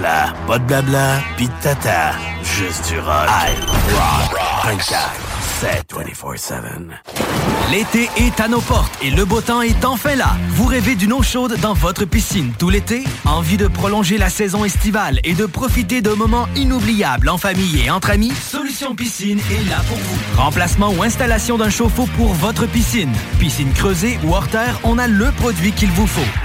pas de blabla, pis. Juste du rock. I rock. 24 7 L'été est à nos portes et le beau temps est enfin là. Vous rêvez d'une eau chaude dans votre piscine tout l'été? Envie de prolonger la saison estivale et de profiter de moments inoubliables en famille et entre amis? Solution Piscine est là pour vous. Remplacement ou installation d'un chauffe-eau pour votre piscine. Piscine creusée ou hors terre, on a le produit qu'il vous faut.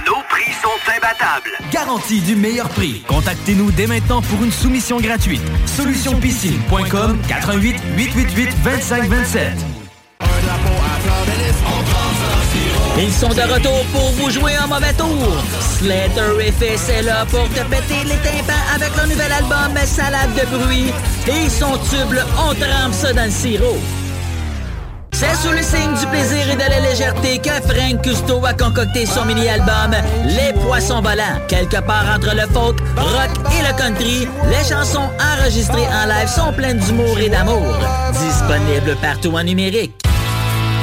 Garantie du meilleur prix. Contactez-nous dès maintenant pour une soumission gratuite. Solutionpiscine.com 88 888 2527. Ils sont de retour pour vous jouer un mauvais tour. Slater FS est là pour te péter les tympans avec leur nouvel album Salade de bruit et son tube On trempe ça dans le sirop. C'est sous le signe du plaisir et de la légèreté que Frank Custo a concocté son mini-album Les Poissons Volants. Quelque part entre le folk, rock et le country, les chansons enregistrées en live sont pleines d'humour et d'amour. Disponible partout en numérique.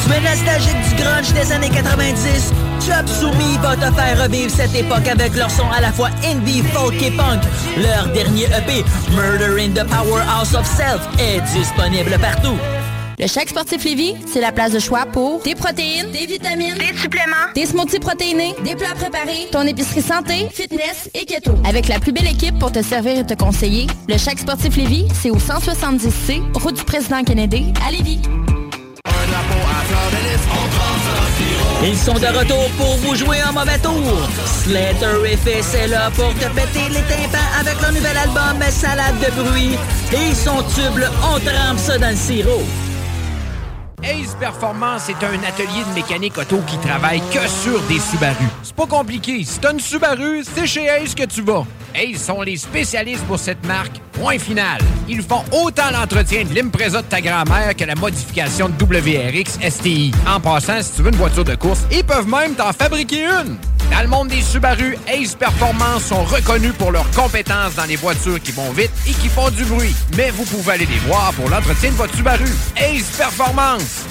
Tu es nostalgique du grunge des années 90? Chop Soumis va te faire revivre cette époque avec leur son à la fois indie, folk et punk. Leur dernier EP, Murder in the Powerhouse of Self, est disponible partout. Le Chèque Sportif Lévis, c'est la place de choix pour des protéines, des vitamines, des suppléments, des smoothies protéinés, des plats préparés, ton épicerie santé, fitness et keto. Avec la plus belle équipe pour te servir et te conseiller, le Chèque Sportif Lévis, c'est au 170C, route du président Kennedy, à Lévis. Ils sont de retour pour vous jouer en mauvais tour. Slater FS est là pour te péter les tympans avec leur nouvel album Salade de bruit. Et son tube, on trempe ça dans le sirop. Ace Performance est un atelier de mécanique auto qui travaille que sur des Subaru. C'est pas compliqué. Si t'as une Subaru, c'est chez Ace que tu vas. Ace sont les spécialistes pour cette marque. Point final. Ils font autant l'entretien de l'Impreza de ta grand-mère que la modification de WRX STI. En passant, si tu veux une voiture de course, ils peuvent même t'en fabriquer une. Dans le monde des Subaru, Ace Performance sont reconnus pour leurs compétences dans les voitures qui vont vite et qui font du bruit. Mais vous pouvez aller les voir pour l'entretien de votre Subaru. Ace Performance.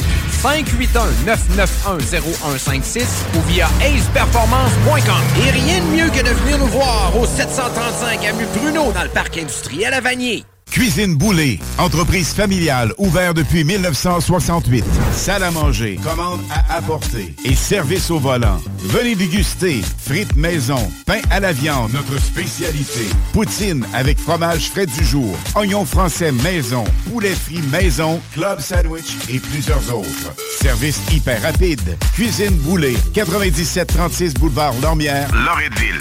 581-991-0156 ou via aceperformance.com. Et rien de mieux que de venir nous voir au 735 avenue Bruno dans le parc industriel à Vanier. Cuisine Boulée, entreprise familiale ouverte depuis 1968. Salle à manger, commande à apporter et service au volant. Venez déguster frites maison, pain à la viande, notre spécialité. Poutine avec fromage frais du jour, oignons français maison, poulet frit maison, club sandwich et plusieurs autres. Service hyper rapide. Cuisine Boulée, 9736 boulevard Lormière, Loretteville.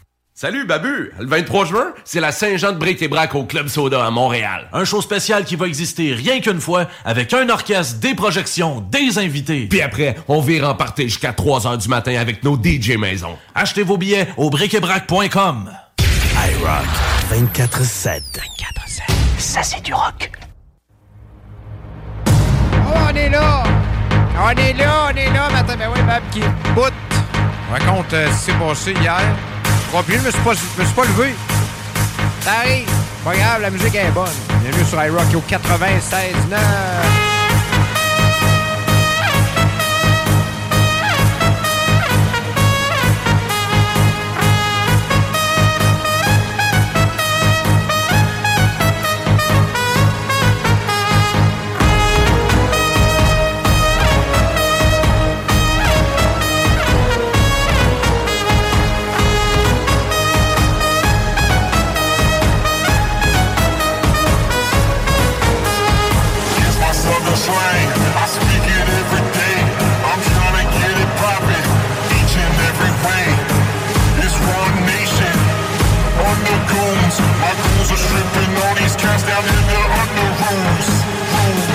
Salut Babu! Le 23 juin, c'est la Saint-Jean de Bric et Brac au Club Soda à Montréal. Un show spécial qui va exister rien qu'une fois, avec un orchestre, des projections, des invités. Puis après, on vire en partir jusqu'à 3 h du matin avec nos DJ maison. Achetez vos billets au briquetbrac.com. iRock 24-7. 24-7. Ça, c'est du rock. Oh, on est là! On est là, on est là, matin. Ben oui, Bab qui bout. Raconte euh, ce qui s'est passé hier. Je me suis pas, je me suis pas levé. Ça arrive. Pas grave, la musique est bonne. Bienvenue sur iRock au 96 9.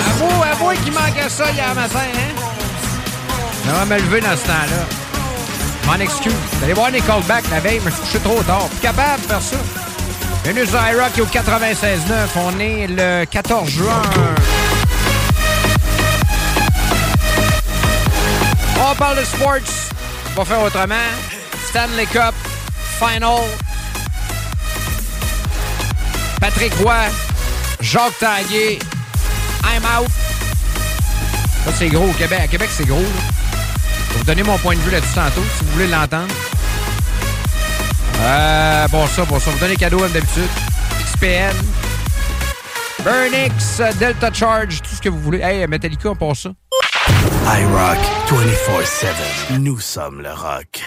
Avoue, avoue qu'il manquait ça hier matin, hein? J'aimerais me lever dans ce temps-là. M'en excuse. J'allais voir les callbacks la veille, mais je suis couché trop tard. Plus capable de faire ça. Bienvenue sur iRock au 96.9. On est le 14 juin. On parle de sports. On va faire autrement. Stanley Cup, Final. Patrick Roy, Jacques Taguay, I'm out. Ça, c'est gros au Québec. À Québec, c'est gros. Je vais vous donner mon point de vue là-dessus tantôt, si vous voulez l'entendre. Euh, bon, ça, bon, ça. Vous donner cadeau comme d'habitude. XPN. Burnix, Delta Charge, tout ce que vous voulez. Hey, Metallica, on passe ça. iRock 24-7. Nous sommes le rock.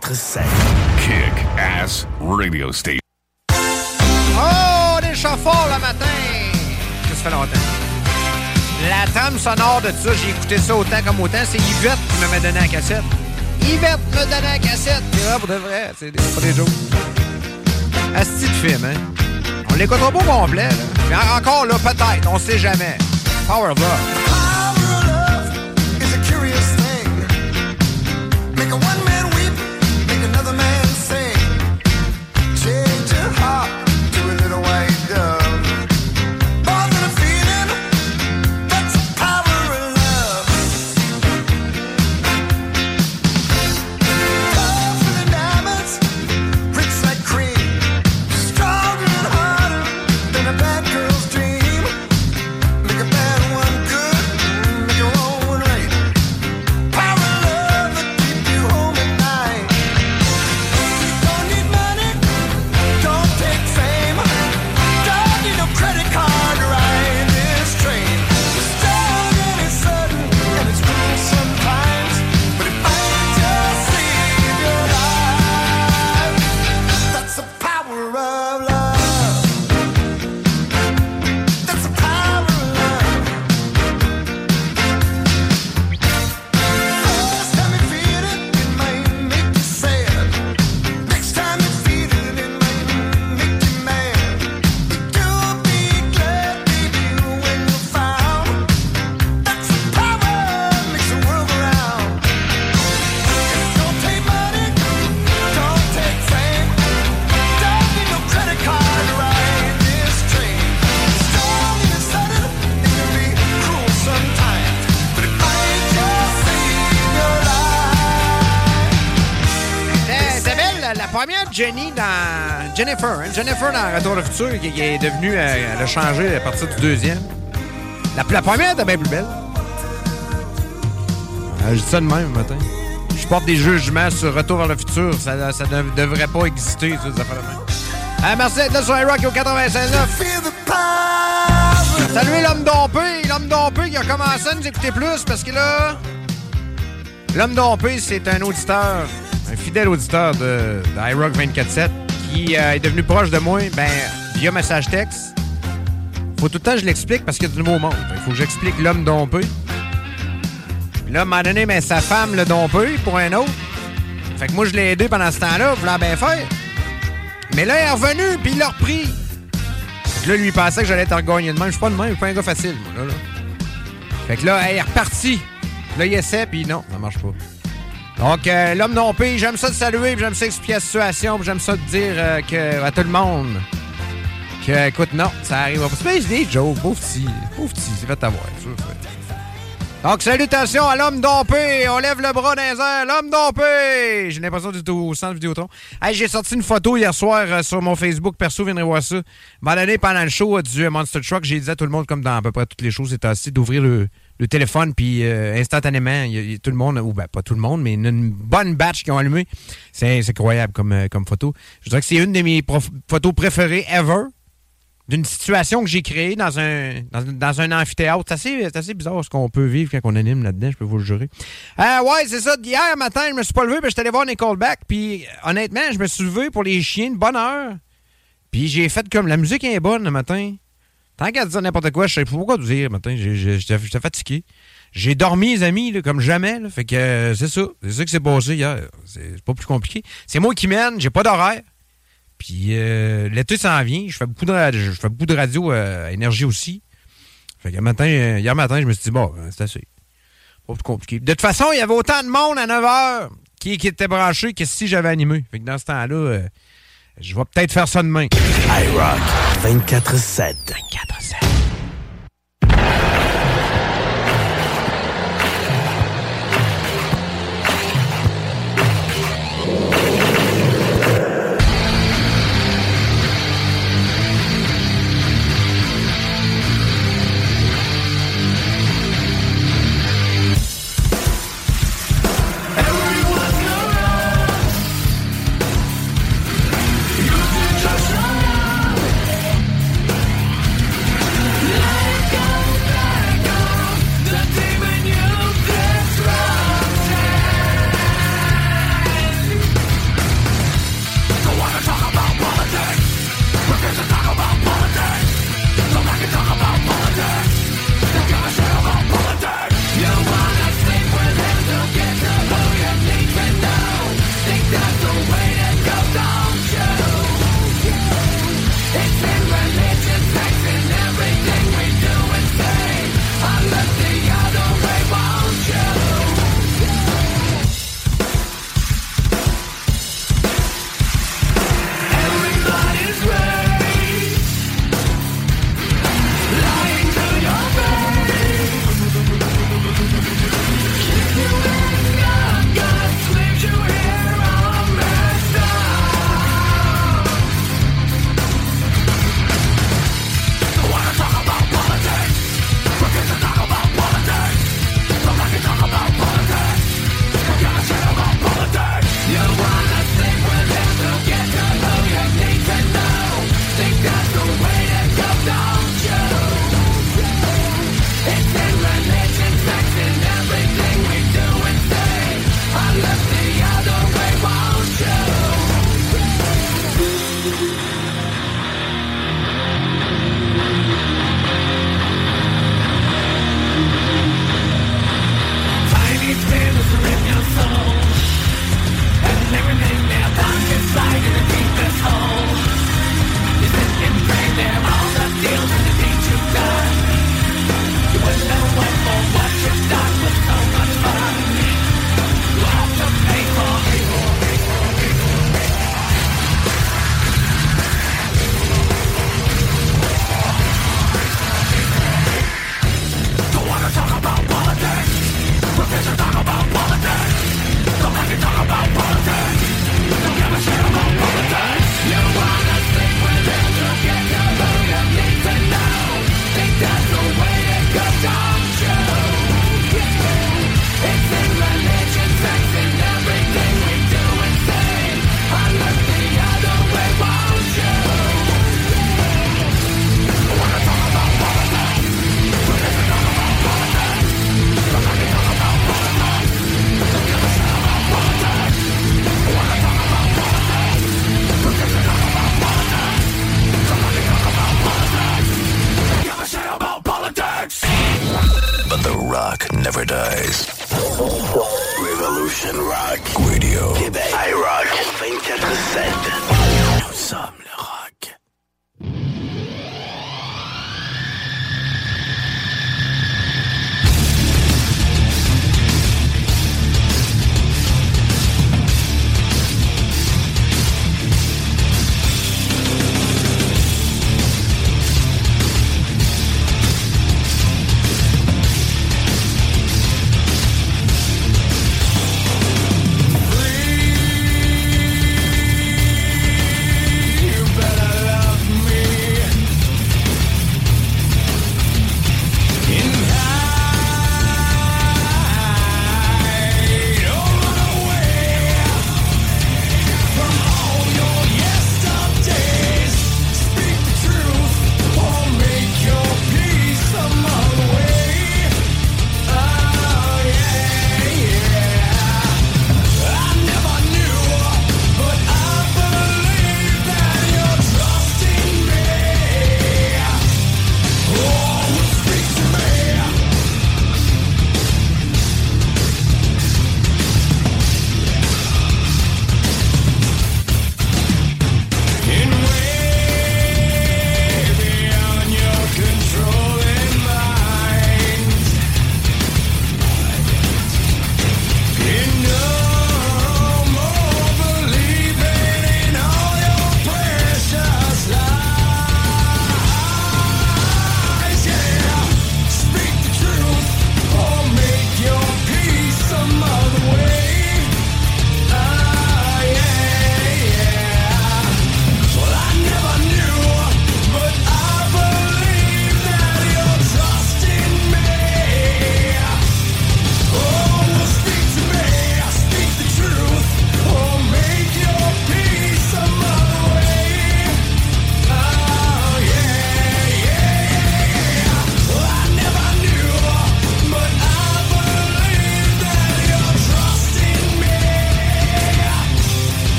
Kick Ass Radio Station. Oh, des chauffeurs le matin! Que ça fait longtemps? La trame sonore de ça, j'ai écouté ça autant comme autant. C'est Yvette qui me m'a donné la cassette. Yvette me donné la cassette. C'est vrai de vrai, c'est pas des jokes. Asti de film, hein? On l'écoutera pas au complet. Mais encore là, peut-être, on sait jamais. Power of Love. Jennifer, dans Retour le futur, qui, qui est devenue. euh, elle a changé à partir du deuxième. La, la première était bien plus belle. Euh, je dis ça de même matin. Je porte des jugements sur Retour vers le futur. Ça, ça ne devrait pas exister, ça, des affaires de même. Euh, merci d'être là sur iRock au 96.9. Salut l'homme dompé. L'homme dompé qui a commencé à nous écouter plus parce que là. L'homme dompé, c'est un auditeur, un fidèle auditeur de, de iRock 24-7 qui euh, est devenu proche de moi ben, via message texte. Faut tout le temps que je l'explique parce qu'il y a du nouveau monde. Il faut que j'explique l'homme dompé. Puis là, à un moment donné, ben, sa femme le dompé pour un autre. Fait que moi, je l'ai aidé pendant ce temps-là, voulant bien faire. Mais là, il est revenu, puis il l'a repris. Que là, lui, il pensait que j'allais être orgueilleux de même. Je suis pas de même, je suis pas un gars facile, moi, là. Fait que là, il est reparti. Là, il essaie, puis non, ça marche pas. Donc, euh, l'homme non j'aime ça te saluer, j'aime ça expliquer la situation, j'aime ça te dire euh, que, à tout le monde que, écoute, non, ça arrivera pas. C'est des jokes, pauvre petit, pauvre petit, c'est fait avoir. ça. Donc, salutations à l'homme dompé. On lève le bras dans. L'homme dompé. J'ai l'impression d'être au centre Vidéotron. Hey, j'ai sorti une photo hier soir euh, sur mon Facebook perso. Viendrez voir ça. Donné, pendant le show du Monster Truck, j'ai dit à tout le monde, comme dans à peu près toutes les choses, c'est assez d'ouvrir le, le téléphone, puis euh, instantanément, y a- tout le monde, ou ben pas tout le monde, mais une, bonne batch qui ont allumé. C'est incroyable comme, euh, comme photo. Je dirais que c'est une de mes photos préférées ever d'une situation que j'ai créée dans un, dans, un amphithéâtre. C'est assez, assez bizarre ce qu'on peut vivre quand on anime là-dedans, je peux vous le jurer. Euh, ouais, c'est ça. Hier matin, je me suis pas levé, puis j'étais allé voir Nickelback, puis euh, honnêtement, je me suis levé pour les chiens de bonne heure. Puis j'ai fait comme la musique est bonne le matin. Tant qu'à dire n'importe quoi, je sais pas pourquoi dire le matin. J'étais fatigué. J'ai dormi, les amis, là, comme jamais. là. Fait que euh, c'est ça. C'est ça qui s'est passé hier. C'est pas plus compliqué. C'est moi qui mène, j'ai pas d'horaire. Puis euh, l'été s'en vient. Je fais beaucoup de, ra- je fais beaucoup de radio euh, énergie aussi. Fait que matin, hier matin, je me suis dit, bon, euh, c'est assez. Pas plus compliqué. De toute façon, il y avait autant de monde à 9 h qui, qui était branché que si j'avais animé. Fait que dans ce temps-là, je vais peut-être faire ça demain. iRock 24-7. 24-7.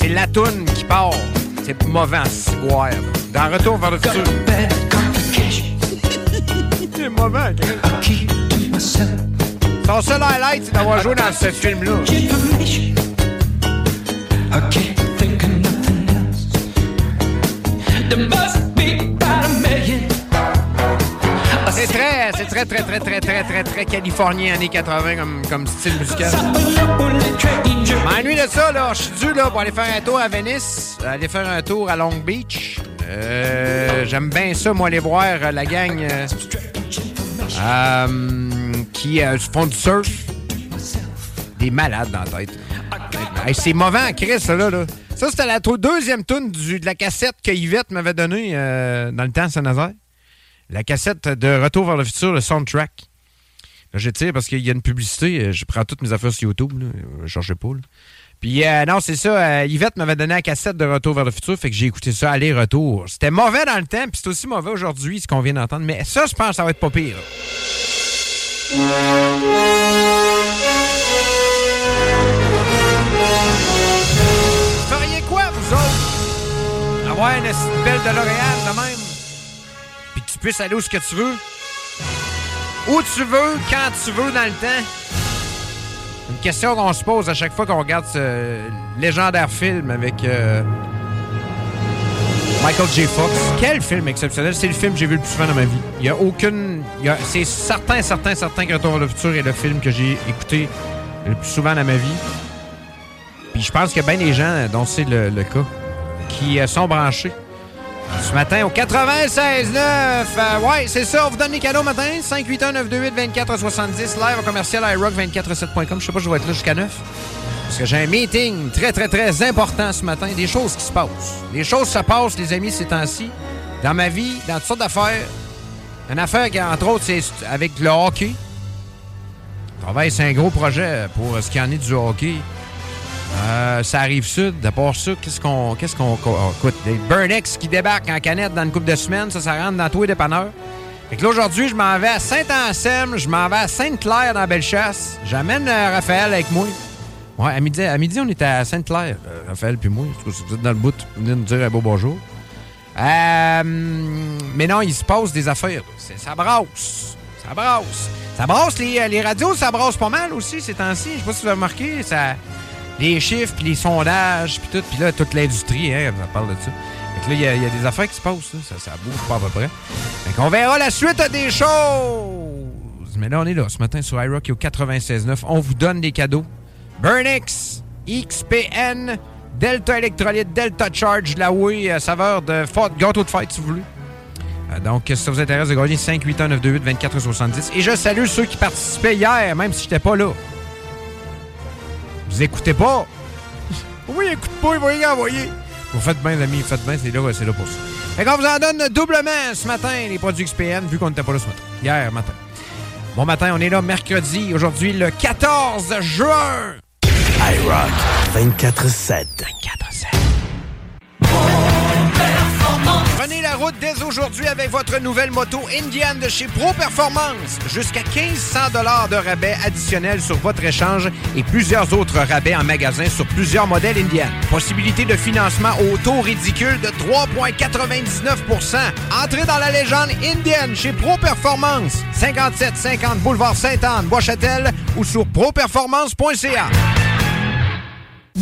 C'est la toune qui part. C'est mauvais en ciboire. Dans Retour vers le futur. c'est mauvais, Son seul highlight, c'est d'avoir joué dans ce film-là. Très, très, très, très, très, très, très, californien années 80 comme, comme style musical. Mais nuit de ça, là, je suis dû là, pour aller faire un tour à Venice, aller faire un tour à Long Beach. Euh, J'aime bien ça, moi, aller voir euh, la gang euh, qui font du surf. Des malades dans la tête. Hey, c'est mauvais en crise, ça, là. là. Ça, c'était la deuxième tune de la cassette que Yvette m'avait donnée dans le temps à Saint-Nazaire. La cassette de Retour vers le futur, le soundtrack. Là, je tire parce qu'il y a une publicité. euh, Je prends toutes mes affaires sur YouTube. Là. Je cherchais pas. Puis, euh, non, c'est ça. euh, Yvette m'avait donné la cassette de Retour vers le futur. Fait que j'ai écouté ça aller-retour. C'était mauvais dans le temps, puis c'est aussi mauvais aujourd'hui, ce qu'on vient d'entendre. Mais ça, je pense ça va être pas pire. Vous feriez quoi, vous autres? Avoir une belle de L'Oréal de même? Tu puisses aller où ce que tu veux? Où tu veux, quand tu veux, dans le temps? Une question qu'on se pose à chaque fois qu'on regarde ce légendaire film avec euh, Michael J. Fox. Quel film exceptionnel. C'est le film que j'ai vu le plus souvent dans ma vie. Il y a aucune... C'est certain, certain, certain que Retour vers le futur est le film que j'ai écouté le plus souvent dans ma vie. Puis je pense qu'il y a bien des gens dont c'est le, le cas qui euh, sont branchés. Ce matin au 96.9. Euh, ouais, c'est ça. On vous donne les cadeaux matin. 581-928-2470. Live au commercial iRock247.com. Je sais pas, je vais être là jusqu'à 9. Parce que j'ai un meeting très, très, très important ce matin. Des choses qui se passent. Les choses se passent, les amis, ces temps-ci. Dans ma vie, dans toutes sortes d'affaires. Une affaire qui, entre autres, c'est avec le hockey. Je travaille, c'est un gros projet pour ce qui en est du hockey. Euh, ça arrive sud. De ça, qu'est-ce qu'on. Qu'est-ce qu'on. oh, écoute, des Burnex qui débarquent en canette dans une couple de semaines, ça, ça rentre dans tous les dépanneurs. Fait que là, aujourd'hui, je m'en vais à Saint-Anselme, je m'en vais à Sainte-Claire dans Bellechasse. J'amène euh, Raphaël avec moi. Ouais, à midi, à midi on était à Sainte-Claire, euh, Raphaël puis moi. Si vous êtes dans le bout, venez nous dire un beau bonjour. Euh, mais non, il se passe des affaires. Ça brasse. Ça brasse. Ça brasse. Les, les radios, ça brasse pas mal aussi ces temps-ci. Je sais pas si vous avez remarqué. Ça, les chiffres, puis les sondages, puis tout. Puis là, toute l'industrie, hein, ça parle de ça. Fait que là, il y a- des affaires qui se passent. Ça, ça bouge pas à peu près. Fait qu'on verra la suite des choses. Mais là, on est là ce matin sur iRock au 96.9. On vous donne des cadeaux. Burnix, XPN, Delta Electrolyte, Delta Charge, la Wii, euh, saveur de fête- gâteau de fête, si vous voulez. Euh, donc, si ça vous intéresse de gagner 5 8 9 2 8 24 70 Et je salue ceux qui participaient hier, même si j'étais pas là. Vous écoutez pas? Oui, écoute pas, il va y envoyer. Vous faites bien, les amis, faites bien, c'est là, c'est là pour ça. Et qu'on vous en donne doublement ce matin, les produits XPN, vu qu'on n'était pas là ce matin. Hier matin. Bon matin, on est là mercredi, aujourd'hui le 14 juin. iRock 24-7. 24-7. Route dès aujourd'hui avec votre nouvelle moto Indian de chez Pro Performance. Jusqu'à 1500 dollars de rabais additionnels sur votre échange et plusieurs autres rabais en magasin sur plusieurs modèles Indian. Possibilité de financement au taux ridicule de 3,99% Entrez dans la légende Indian chez Pro Performance. 5750 boulevard Sainte-Anne, Bois-Châtel ou sur properformance.ca.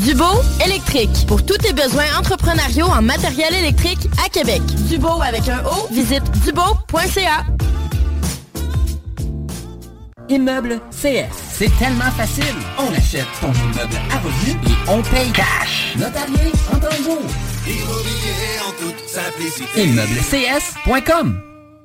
Dubo électrique. Pour tous tes besoins entrepreneuriaux en matériel électrique à Québec. Dubo avec un O, visite dubo.ca. Immeuble CS. C'est tellement facile. On achète ton immeuble à revenu et on paye cash. Notarié en tambour. Immobilier en toute simplicité. ImmeubleCS.com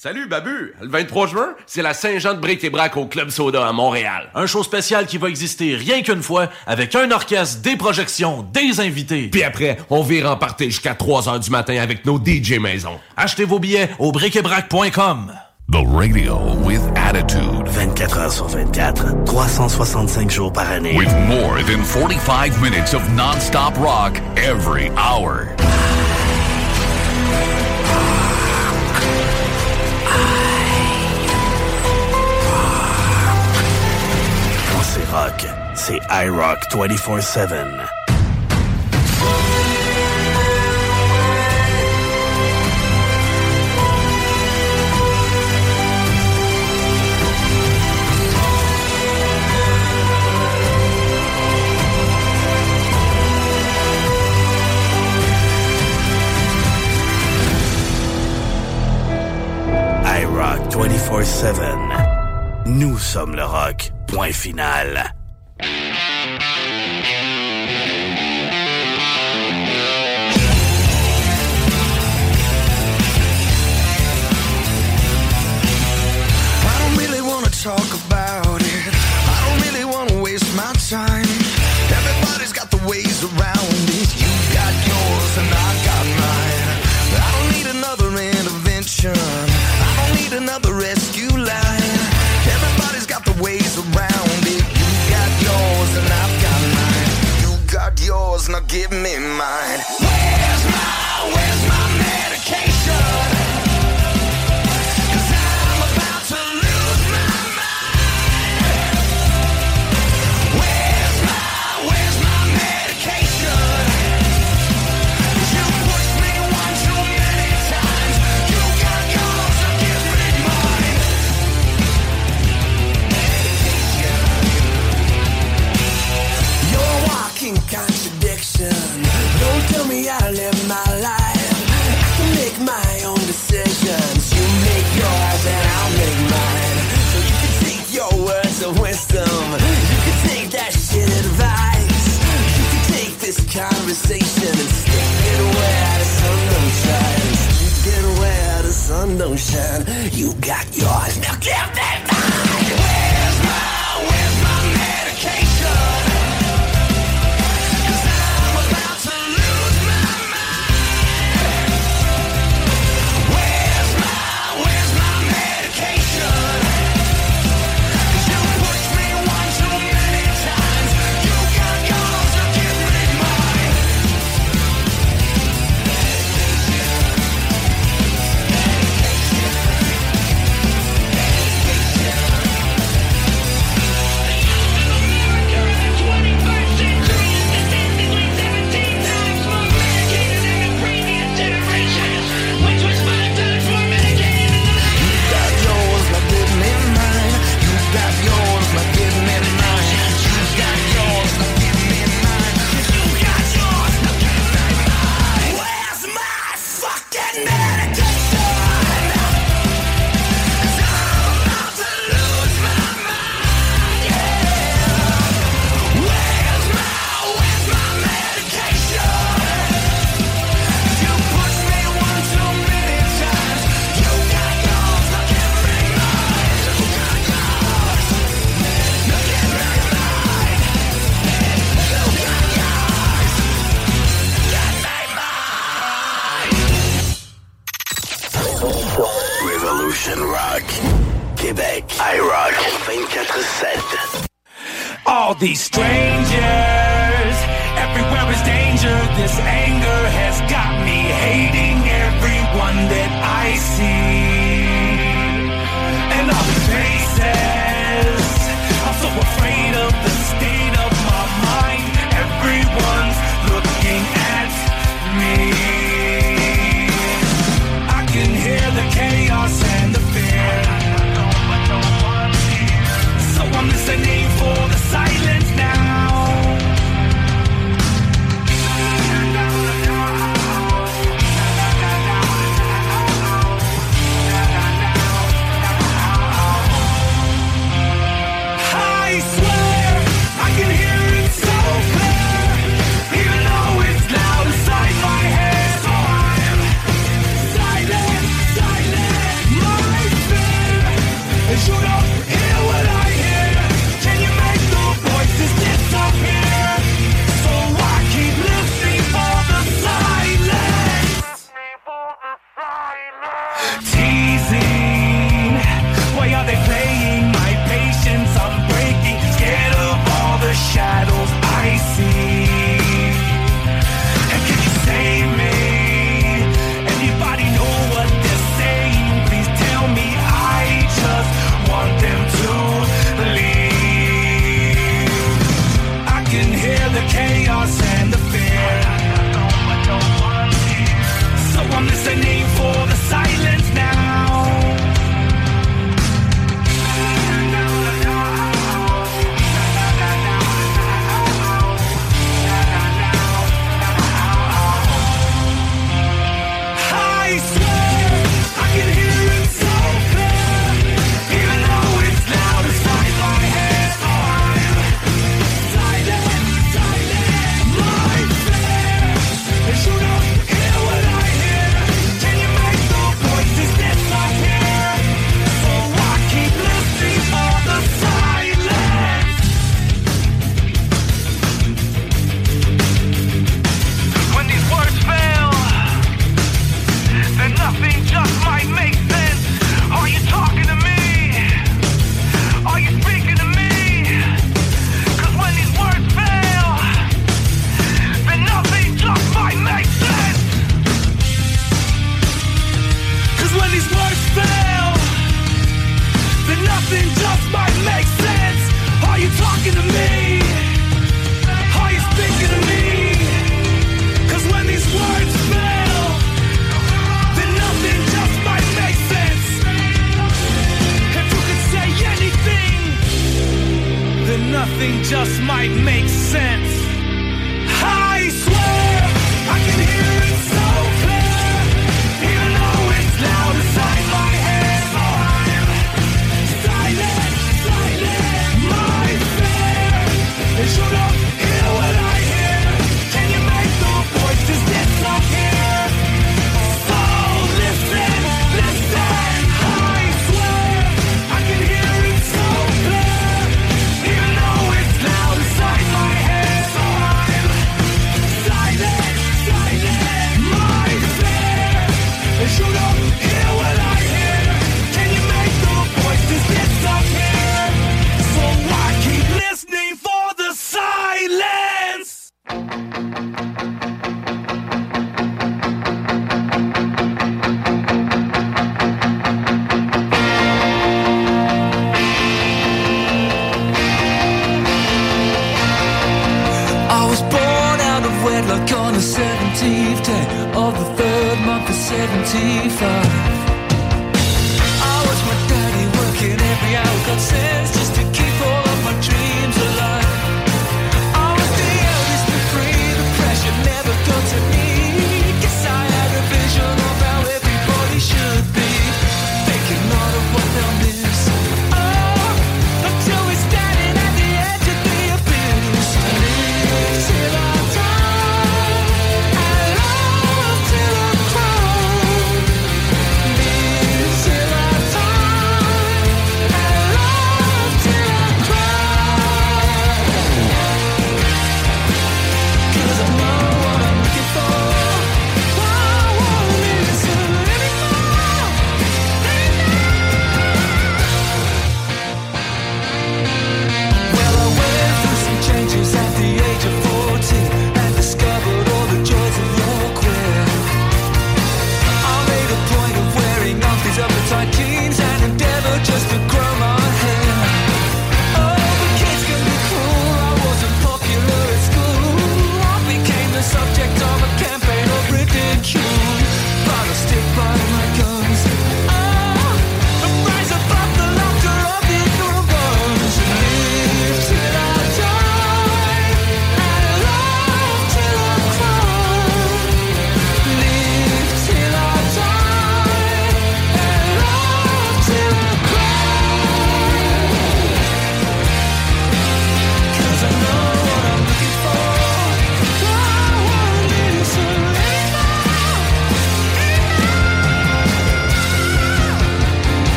Salut, Babu! Le 23 juin, c'est la Saint-Jean de Bric-et-Brac au Club Soda à Montréal. Un show spécial qui va exister rien qu'une fois, avec un orchestre, des projections, des invités. Puis après, on vire en party jusqu'à 3 heures du matin avec nos DJ maison. Achetez vos billets au bric-et-brac.com. The radio with attitude. 24 heures sur 24, 365 jours par année. With more than 45 minutes of non-stop rock every hour. C'est rock, c'est iRock 24-7. 24-7. Nous sommes le rock. Point final. I don't really wanna talk about it. I don't really wanna waste my time. Everybody's got the ways around it. You got yours and I got mine. I don't need another intervention. Another rescue line. Everybody's got the ways around it. You got yours and I've got mine. You got yours, now give me mine.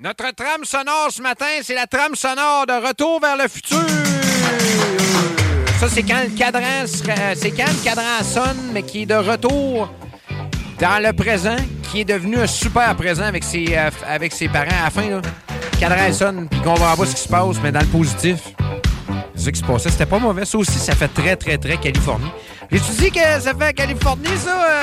Notre trame sonore ce matin, c'est la trame sonore de Retour vers le futur. Ça, c'est quand le cadran, euh, c'est quand le cadran sonne, mais qui est de retour dans le présent, qui est devenu un super présent avec ses, euh, avec ses parents à la fin. Là. Le cadran sonne, puis qu'on verra pas ce qui se passe, mais dans le positif. C'est ça qui se passait. C'était pas mauvais. Ça aussi, ça fait très, très, très Californie. J'ai-tu dis que ça fait Californie, ça? Euh?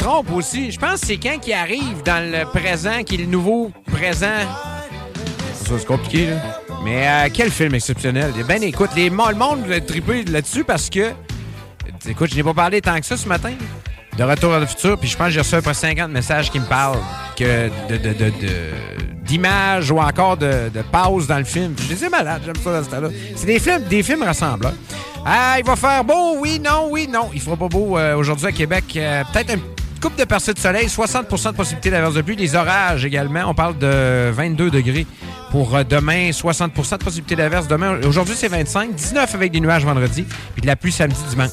Je pense que c'est quand qui arrive dans le présent qui est le nouveau présent. C'est compliqué, là. Mais euh, quel film exceptionnel. Ben écoute, les, le monde a trippé là-dessus parce que. Écoute, je n'ai pas parlé tant que ça ce matin. De Retour vers le futur, puis je pense que j'ai reçu à peu près 50 messages qui me parlent que de, d'images ou encore de, de pauses dans le film. Je les ai j'aime ça dans ce temps-là. C'est des films, des films ressemblants. Ah, il va faire beau, oui, non, oui, non. Il fera pas beau euh, aujourd'hui à Québec. Euh, Peut-être une coupe de percée de soleil, 60% de possibilité d'averse de pluie. Les orages également, on parle de 22 degrés pour euh, demain, 60% de possibilité d'averse demain. Aujourd'hui, c'est 25, 19 avec des nuages vendredi, puis de la pluie samedi, dimanche.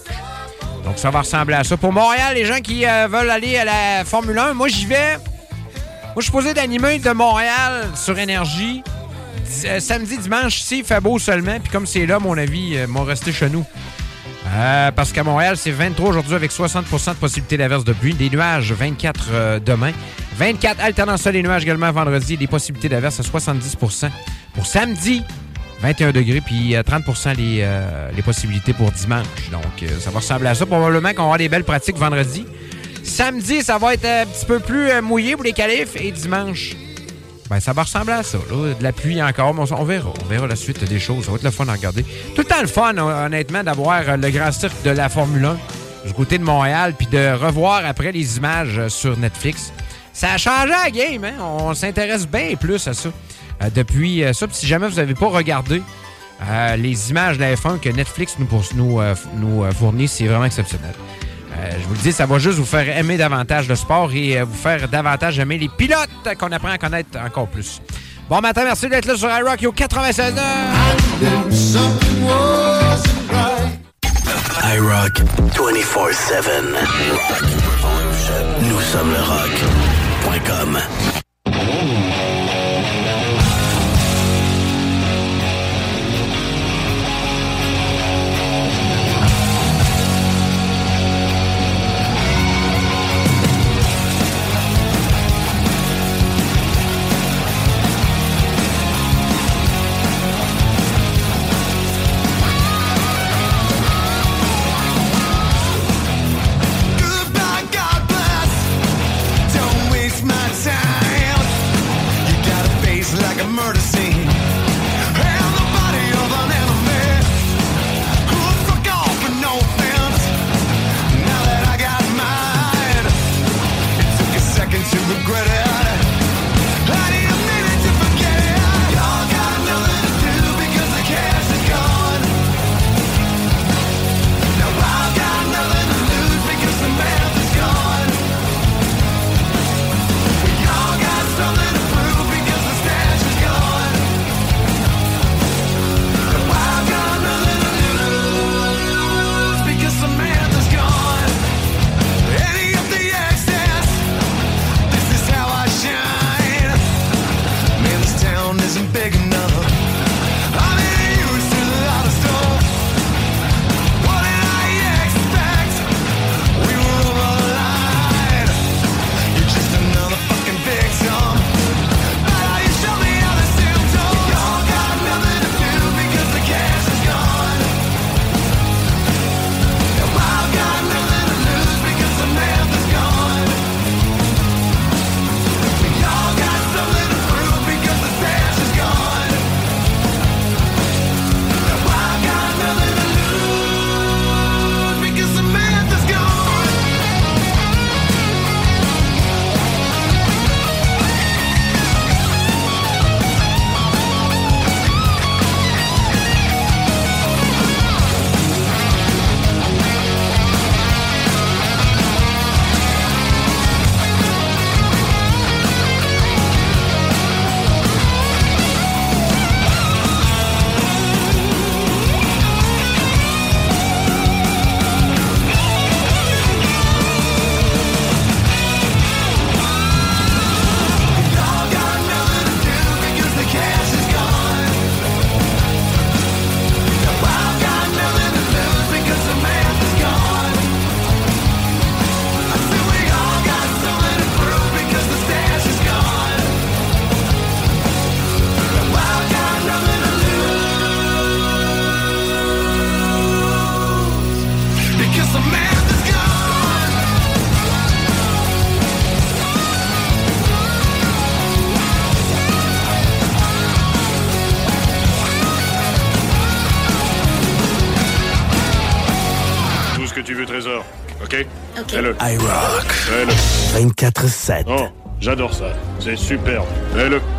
Donc, ça va ressembler à ça. Pour Montréal, les gens qui euh, veulent aller à la Formule 1, moi, j'y vais. Moi, je suis posé d'animer de Montréal sur Énergie. Euh, samedi, dimanche, s'il fait beau seulement. Puis comme c'est là, mon avis, euh, m'ont resté chez nous. Euh, parce qu'à Montréal, c'est 23 aujourd'hui avec 60% de possibilité d'averse de pluie. Des nuages, 24 euh, demain. 24 alternance sol et nuages également vendredi. Des possibilités d'averse à 70% Pour samedi, 21 degrés, puis euh, 30 les, euh, les possibilités pour dimanche. Donc, euh, ça va ressembler à ça. Probablement qu'on avoir des belles pratiques vendredi. Samedi, ça va être un petit peu plus euh, mouillé pour les qualifs. Et dimanche, ben, ça va ressembler à ça. De la pluie encore, mais on, verra. On verra la suite des choses. Ça va être le fun à regarder. Tout le temps le fun, hon- honnêtement, d'avoir euh, le grand cirque de la Formule 1 du côté de Montréal, puis de revoir après les images euh, sur Netflix. Ça a changé la game, hein? On s'intéresse bien plus à ça euh, depuis ça. Si jamais vous n'avez pas regardé les images de la F1 que Netflix nous, fournit, c'est vraiment exceptionnel. Euh, je vous le dis, ça va juste vous faire aimer davantage le sport et euh, vous faire davantage aimer les pilotes qu'on apprend à connaître encore plus. Bon matin, merci d'être là sur iRock Yo 96 iRock 24-7. Nous sommes le rock.com. 24-7. Oh, j'adore ça. C'est superbe. Fais-le. Now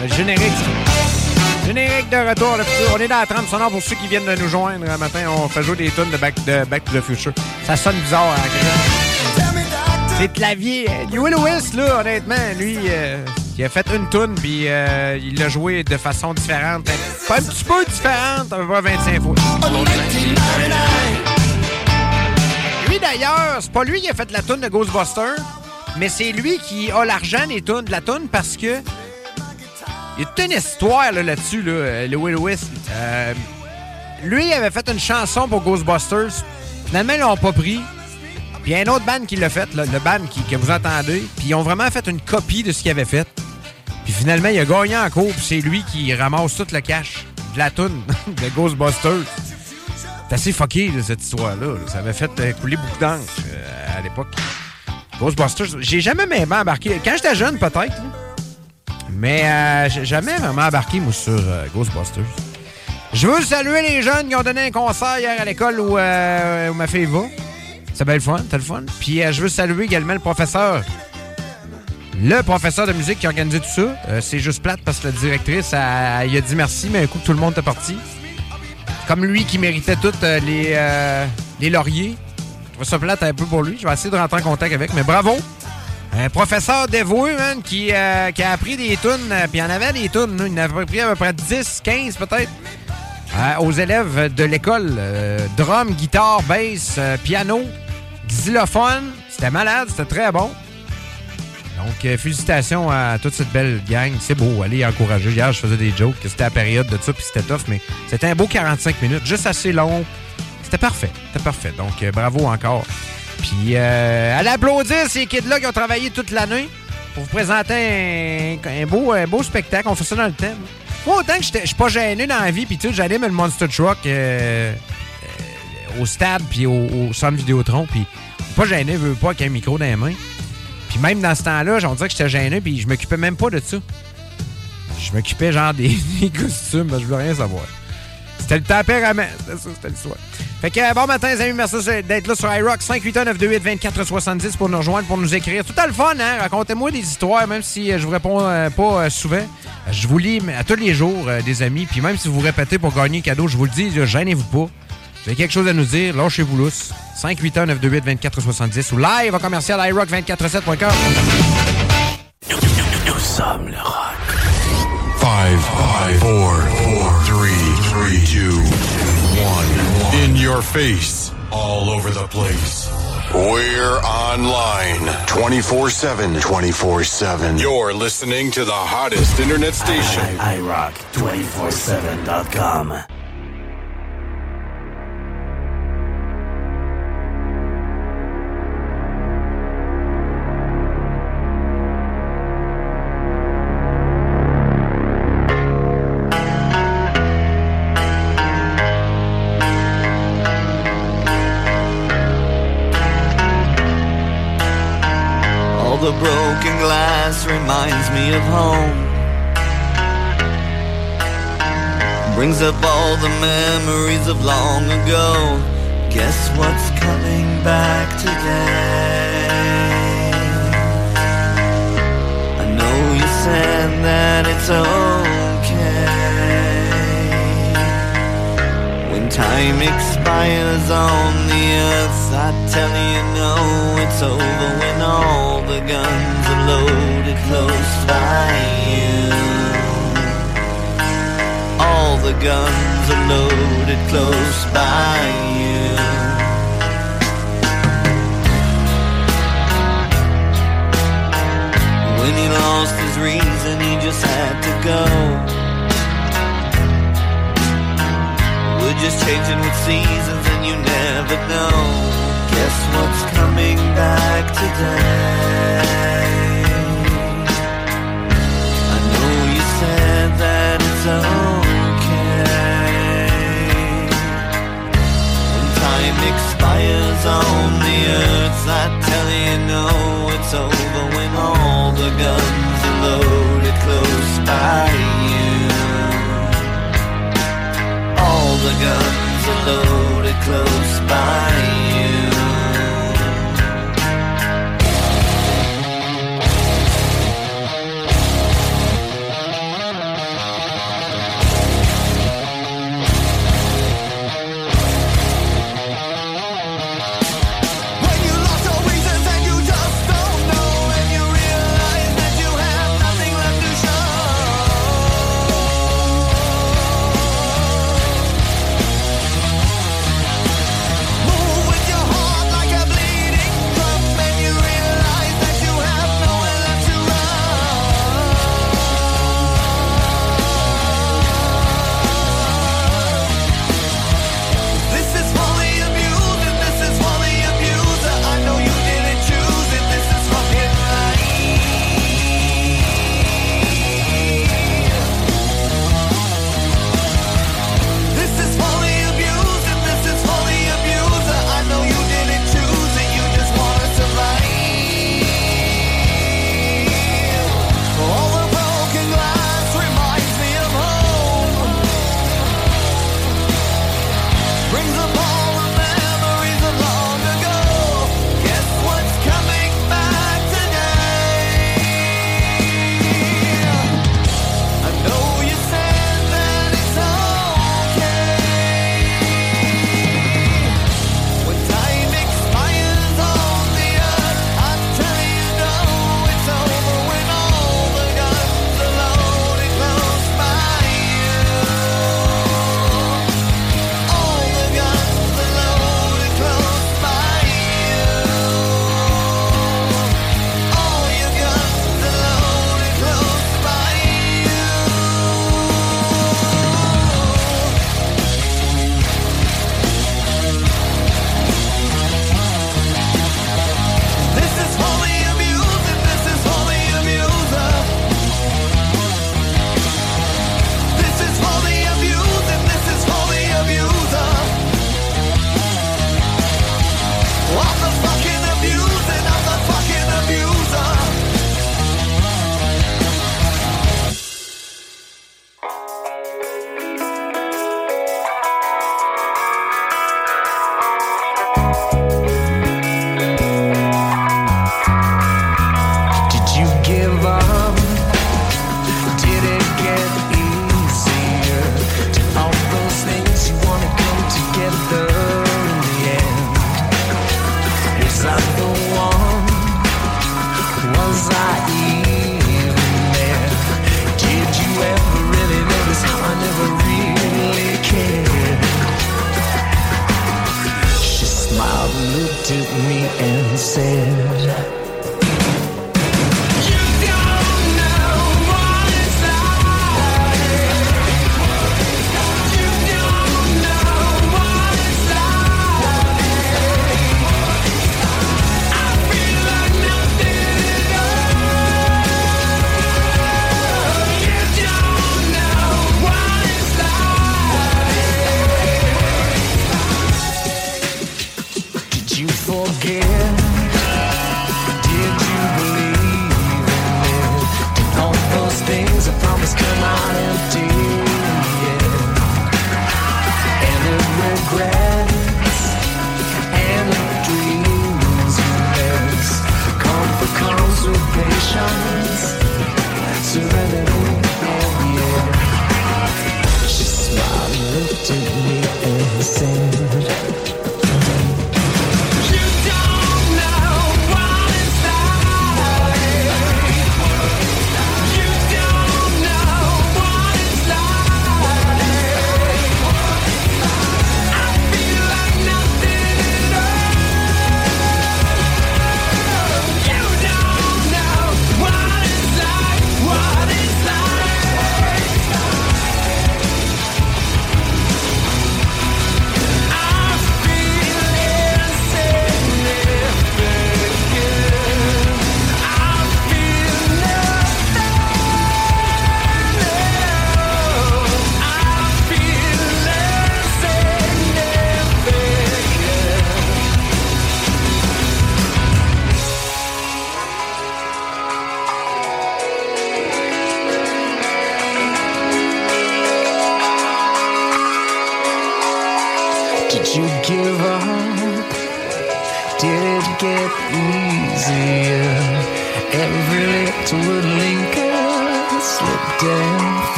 Le générique. Générique de retour futur. On est dans la trame sonore pour ceux qui viennent de nous joindre un matin. On fait jouer des tunes de Back, de to the Future. Ça sonne bizarre grec. C'est clavier. Huey Lewis, là, honnêtement, lui, euh, il a fait une tune puis euh, il l'a joué de façon différente. Pas un petit peu différente, à peu près 25 fois. Lui, d'ailleurs, c'est pas lui qui a fait la tune de Ghostbusters, mais c'est lui qui a l'argent des tunes, de la tune parce que il y a une histoire là, là-dessus, là, euh, le Will Lewis. Euh, lui, il avait fait une chanson pour Ghostbusters. Finalement, ils l'ont pas pris. Puis il y a un autre band qui l'a fait, là, le band qui, que vous entendez. Puis ils ont vraiment fait une copie de ce qu'il avait fait. Puis finalement, il a gagné en cours. Puis c'est lui qui ramasse tout le cash de la tune de Ghostbusters. C'est assez fucké, là, cette histoire-là. là. Ça avait fait euh, couler beaucoup d'encre à l'époque. Ghostbusters, j'ai jamais même embarqué. Quand j'étais jeune, peut-être. Mais euh, j'ai jamais vraiment embarqué, moi, sur euh, Ghostbusters. Je veux saluer les jeunes qui ont donné un concert hier à l'école où, euh, où ma fille va. C'est bien le fun, c'était le fun. Puis euh, je veux saluer également le professeur le professeur de musique qui a organisé tout ça. Euh, c'est juste plate parce que la directrice, elle, a dit merci, mais un coup tout le monde est parti. Comme lui qui méritait toutes les, les lauriers. Je trouve ça plate un peu pour lui. Je vais essayer de rentrer en contact avec, mais bravo! Un professeur dévoué, man, qui, euh, a appris des tunes, euh, puis il en avait des tunes, il en avait pris à peu près 10, 15 peut-être, euh, aux élèves de l'école. Drum, guitare, bass, piano, xylophone. C'était malade, c'était très bon. Donc, félicitations à toute cette belle gang. C'est beau, allez encourager. Hier, je faisais des jokes, c'était la période de ça, puis c'était tough, mais c'était un beau 45 minutes, juste assez long. C'était parfait, c'était parfait. Donc, bravo encore. Puis, euh, allez applaudir ces kids-là qui ont travaillé toute l'année pour vous présenter un, beau, beau spectacle. On fait ça dans le thème. Moi, autant que je suis pas gêné dans la vie, puis tu sais, le Monster Truck euh, euh, au stade, puis au, au centre Vidéotron, puis pas gêné, veux pas, avec un micro dans les mains. Puis même dans ce temps-là, on dirait que j'étais gêné, puis je m'occupais même pas de ça. Je m'occupais genre des, des costumes, parce que je voulais rien savoir. C'était le tempérament. C'était ça, c'était. Fait que bon matin, les amis, merci d'être là sur iRock 581-928-2470 pour nous rejoindre, pour nous écrire. Tout à le fun, hein? Racontez-moi des histoires, même si euh, je vous réponds euh, pas euh, souvent. Je vous lis à tous les jours, des amis. Puis même si vous répétez pour gagner un cadeau, je vous le dis, gênez-vous pas. Vous avez quelque chose à nous dire, lâchez-vous lousse. 581-928-2470 ou live à commercial iRock247.com. Nous sommes le rock. Five, five, four, four, three, three, two, one. In your face, all over the place. We're online 24 7. 24 7. You're listening to the hottest internet station. I, I, I rock 247.com. up all the memories of long ago. Guess what's coming back today? I know you said that it's okay. When time expires on the earth, I tell you no, it's over when all the guns are loaded close by you. The guns are loaded close by you. When he lost his reason, he just had to go. We're just changing with seasons and you never know. Guess what's coming back today? I know you said that it's okay. Expires on the earth, I tell you no, it's over when all the guns are loaded close by you. All the guns are loaded close by you.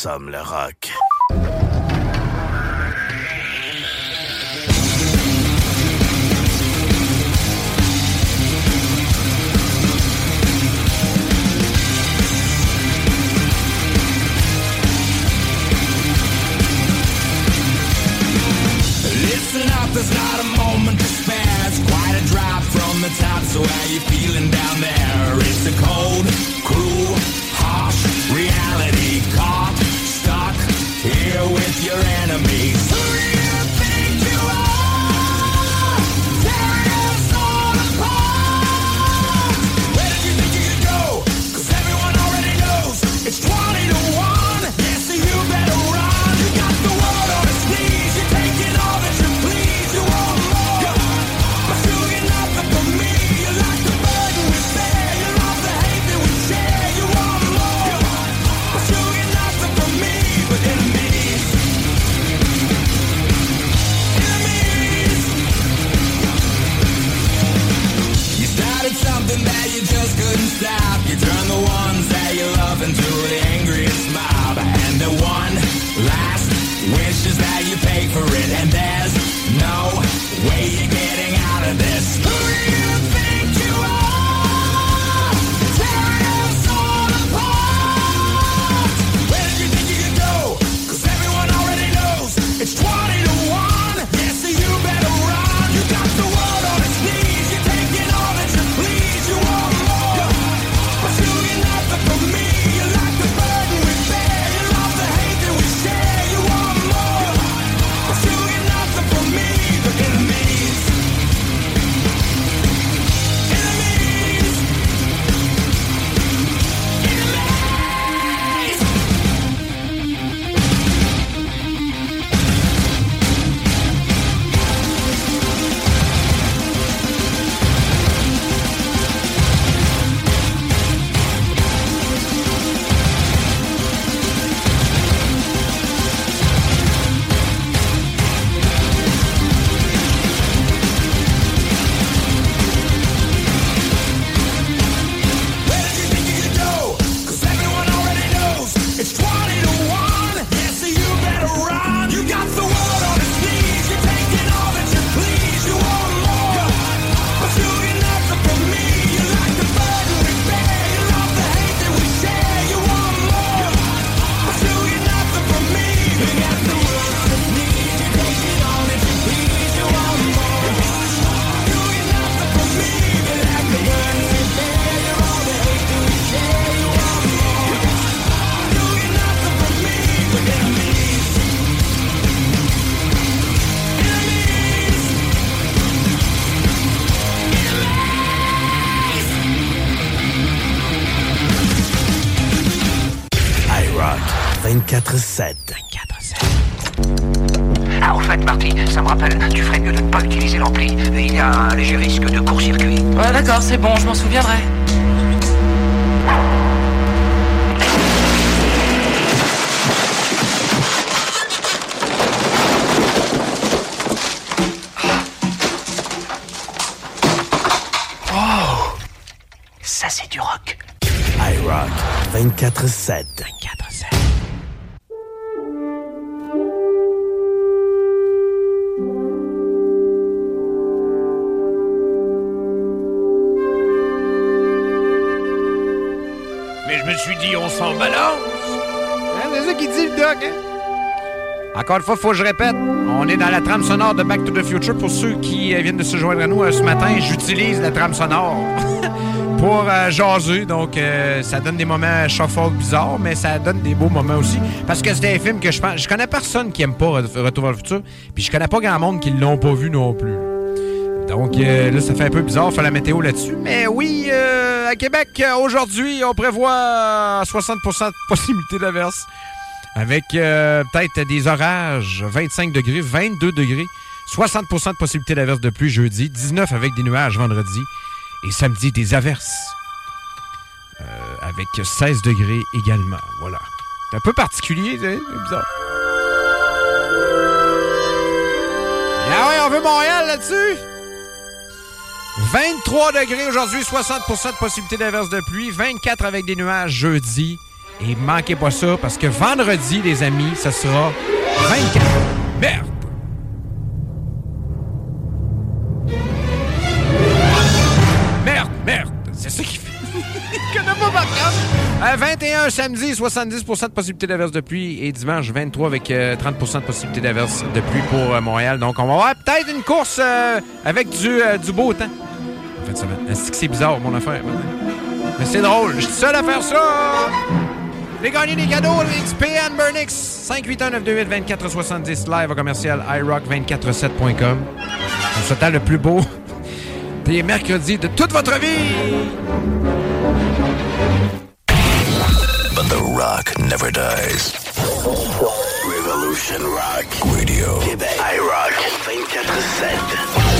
sommes le rock. started something that you just couldn't stop. You turned the ones Encore une fois, faut que je répète, on est dans la trame sonore de Back to the Future. Pour ceux qui euh, viennent de se joindre à nous euh, ce matin, j'utilise la trame sonore pour euh, jaser. Donc, euh, ça donne des moments shuffle bizarres, mais ça donne des beaux moments aussi. Parce que c'est un film que je pense... Je connais personne qui aime pas Re- Retour vers le futur, puis je connais pas grand monde qui l'ont pas vu non plus. Donc là, ça fait un peu bizarre, faire la météo là-dessus. Mais oui, à Québec, aujourd'hui, on prévoit 60% de possibilité d'averse. Avec euh, peut-être des orages, 25 degrés, 22 degrés, 60% de possibilité d'averse de pluie jeudi, 19 avec des nuages vendredi et samedi des averses. Euh, avec 16 degrés également. Voilà. C'est un peu particulier, c'est bizarre. Ah ouais, on veut Montréal là-dessus! 23 degrés aujourd'hui, 60% de possibilité d'averse de pluie, 24 avec des nuages jeudi. Et manquez pas ça parce que vendredi, les amis, ce sera 24. Merde! Merde, merde! C'est ça qui fait. Je connais pas par. Euh, 21 samedi, 70% de possibilité d'averse de pluie. Et dimanche, 23 avec euh, 30% de possibilité d'averse de pluie pour euh, Montréal. Donc, on va avoir peut-être une course euh, avec du, euh, du beau temps. En fait. Est-ce que c'est bizarre, mon affaire? Mais c'est drôle. Je suis seul à faire ça. Les gagnés des cadeaux, le XP Burnix. 581-928-2470 live au commercial iRock247.com. On s'attend le plus beau des mercredis de toute votre vie. But the rock never dies. Revolution Rock Radio. Québec. iRock 24-7.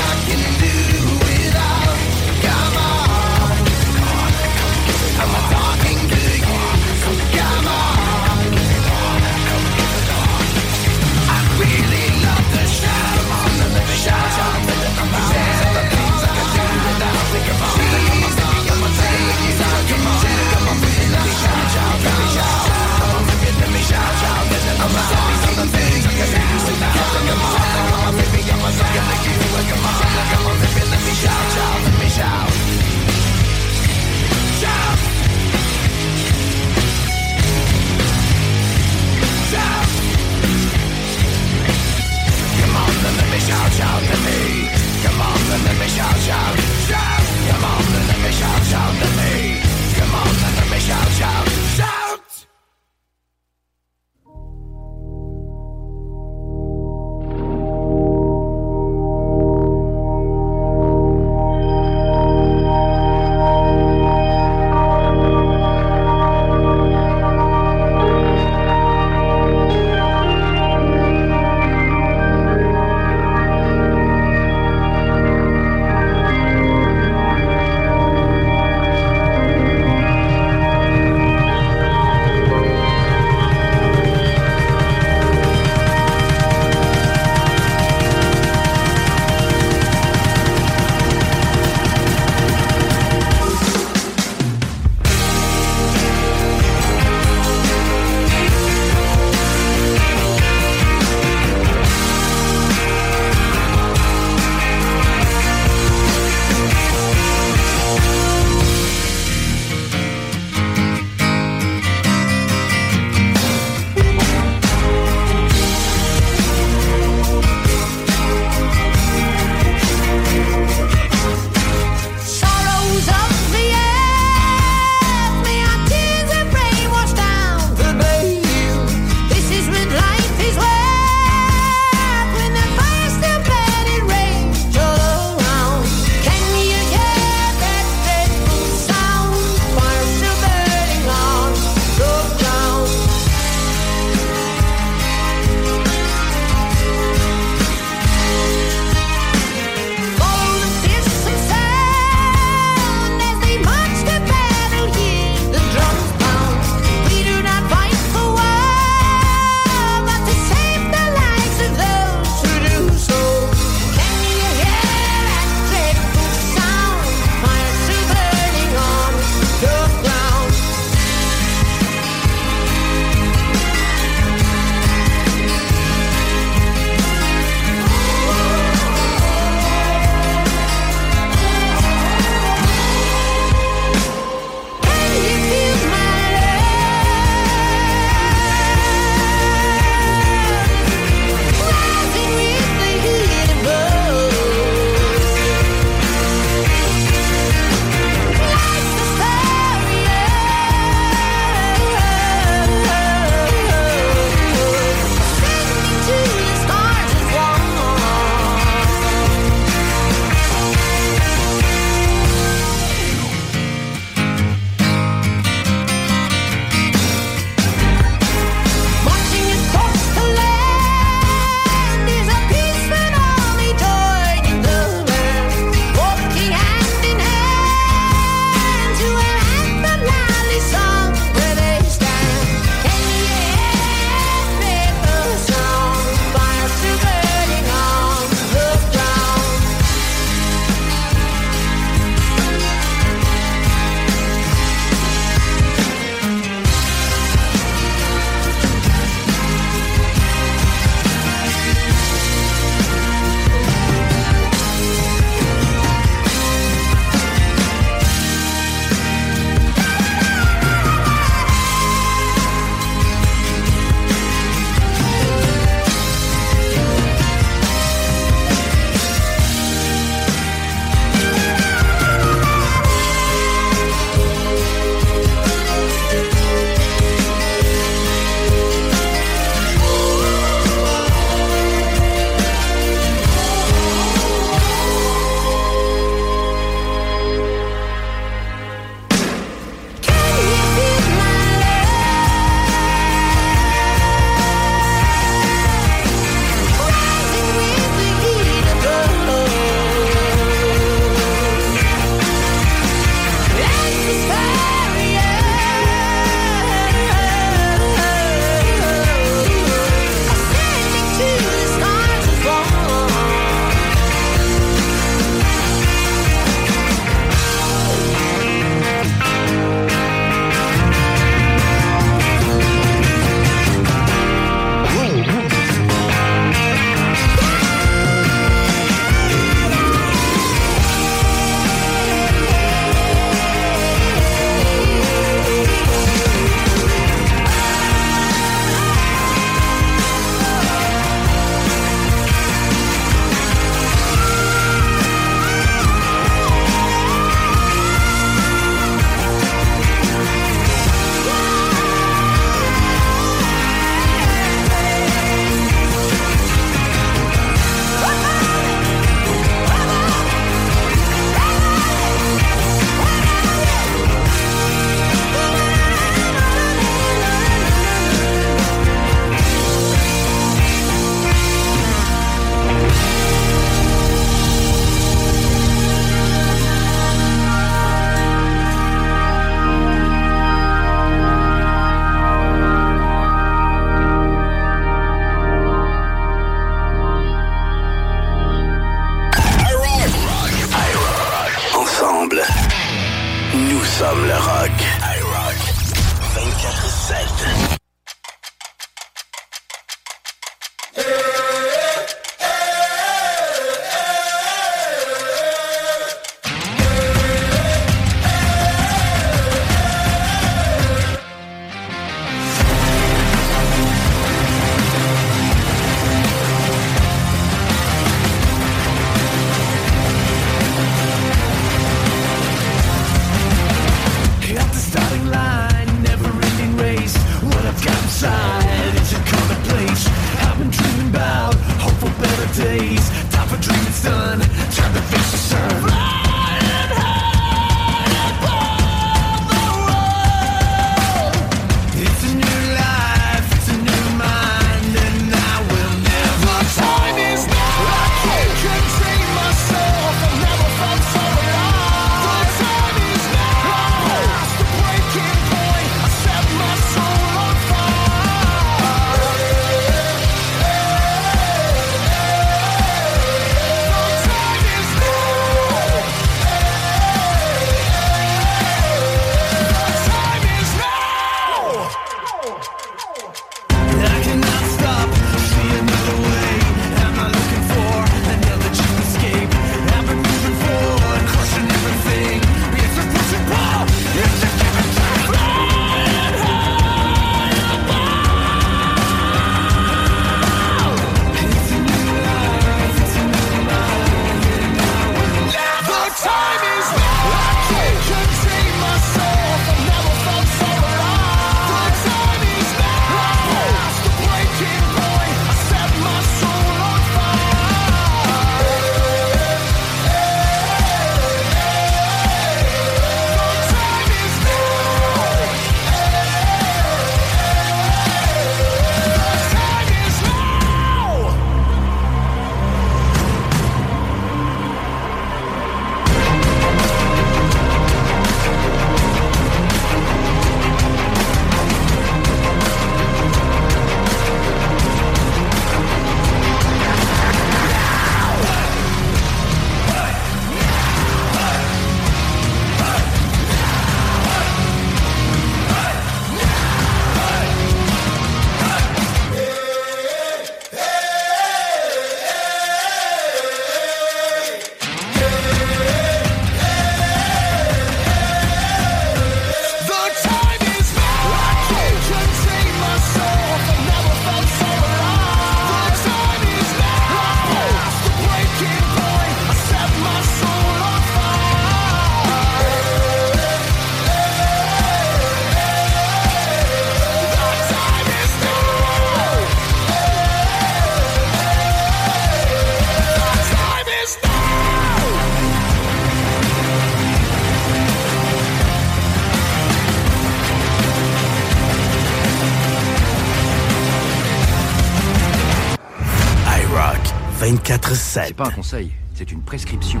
24-7. C'est pas un conseil, c'est une prescription.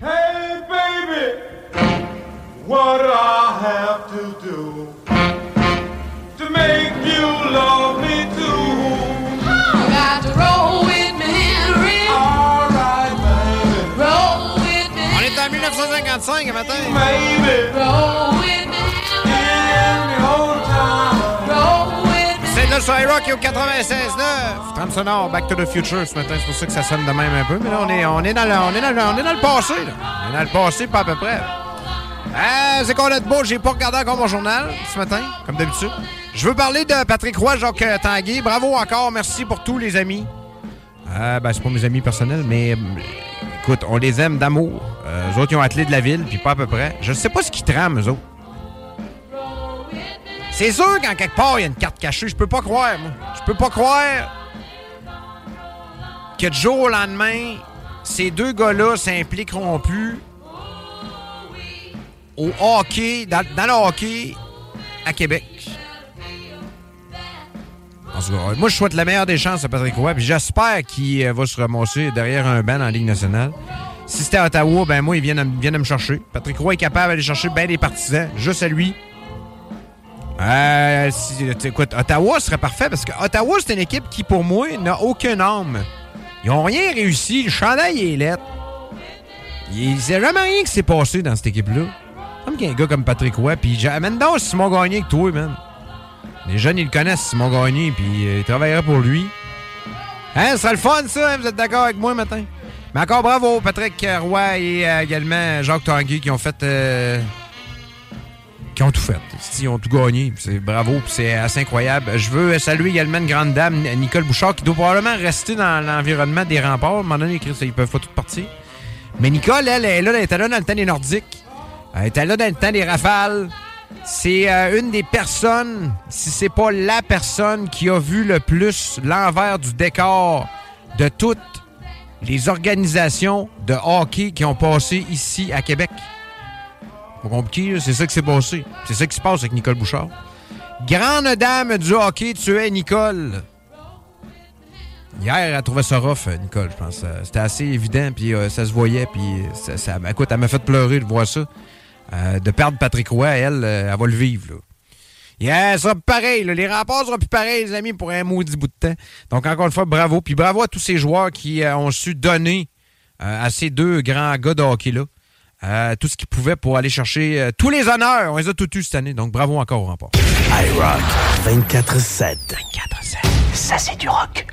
Hey baby, what I have to do to make you love me too? Got to roll with me, Henry. Alright, baby. Roll with me. On est en 1955 le matin. Baby. Roll sur iRock au 96.9. Trame sonore, Back to the Future ce matin. C'est pour ça que ça sonne de même un peu. Mais là, on est, on est, dans, le, on est, dans, le, on est dans le passé. On est dans le passé, pas à peu près. Euh, c'est qu'on a beau. J'ai pas regardé encore mon journal ce matin, comme d'habitude. Je veux parler de Patrick Roy, Jacques euh, Tanguay. Bravo encore. Merci pour tous les amis. Euh, ben, c'est pas mes amis personnels, mais écoute, on les aime d'amour. Euh, eux autres, ils ont attelé de la ville, puis pas à peu près. Je sais pas ce qu'ils trament, eux autres. C'est sûr qu'en quelque part, il y a une carte cachée. Je peux pas croire, moi. Je peux pas croire que du jour au lendemain, ces deux gars-là s'impliqueront plus au hockey, dans, le hockey à Québec. Moi, je souhaite la meilleure des chances à Patrick Roy, puis j'espère qu'il euh, va se ramasser derrière un banc en Ligue nationale. Si c'était à Ottawa, ben moi, il vient de me chercher. Patrick Roy est capable d'aller chercher bien des partisans, juste à lui. Euh, écoute, Ottawa serait parfait parce que Ottawa, c'est une équipe qui, pour moi, n'a aucun âme. Ils ont rien réussi. Le chandail est lettre. Il n'y a jamais rien qui s'est passé dans cette équipe-là. Comme qu'un gars comme Patrick Roy, puis amène donc Simon Gagné que toi, man. Les jeunes, ils le connaissent, Simon Gagné, puis euh, ils travailleraient pour lui. Hein, ce serait le fun, ça, hein? vous êtes d'accord avec moi, matin? Mais encore bravo, Patrick Roy et euh, également Jacques Tanguy qui ont fait... qui ont tout fait. Ils ont tout gagné. C'est bravo, c'est assez incroyable. Je veux saluer également une grande dame, Nicole Bouchard, qui doit probablement rester dans l'environnement des remparts. À un moment donné, ils peuvent pas tous partir. Mais Nicole, elle, elle, elle là dans le temps des Nordiques. Elle était là dans le temps des Rafales. C'est euh, une des personnes, si c'est pas la personne qui a vu le plus l'envers du décor de toutes les organisations de hockey qui ont passé ici à Québec. C'est ça qui s'est passé. C'est ça qui se passe avec Nicole Bouchard. Grande dame du hockey tuait Nicole. Hier, elle trouvait ça rough, Nicole, je pense. C'était assez évident, puis euh, ça se voyait, puis ça, écoute, elle m'a fait pleurer de voir ça. Euh, de perdre Patrick Roy, elle, euh, elle va le vivre. Yeah, ça sera pareil. Les remparts seront plus pareils, les amis, pour un maudit bout de temps. Donc, encore une fois, bravo. Puis bravo à tous ces joueurs qui ont su donner à ces deux grands gars de hockey-là euh, tout ce qu'ils pouvaient pour aller chercher euh, tous les honneurs. On les a tous eus cette année. Donc, bravo encore au rempart. iRock 24-7. 24-7. Ça, c'est du rock.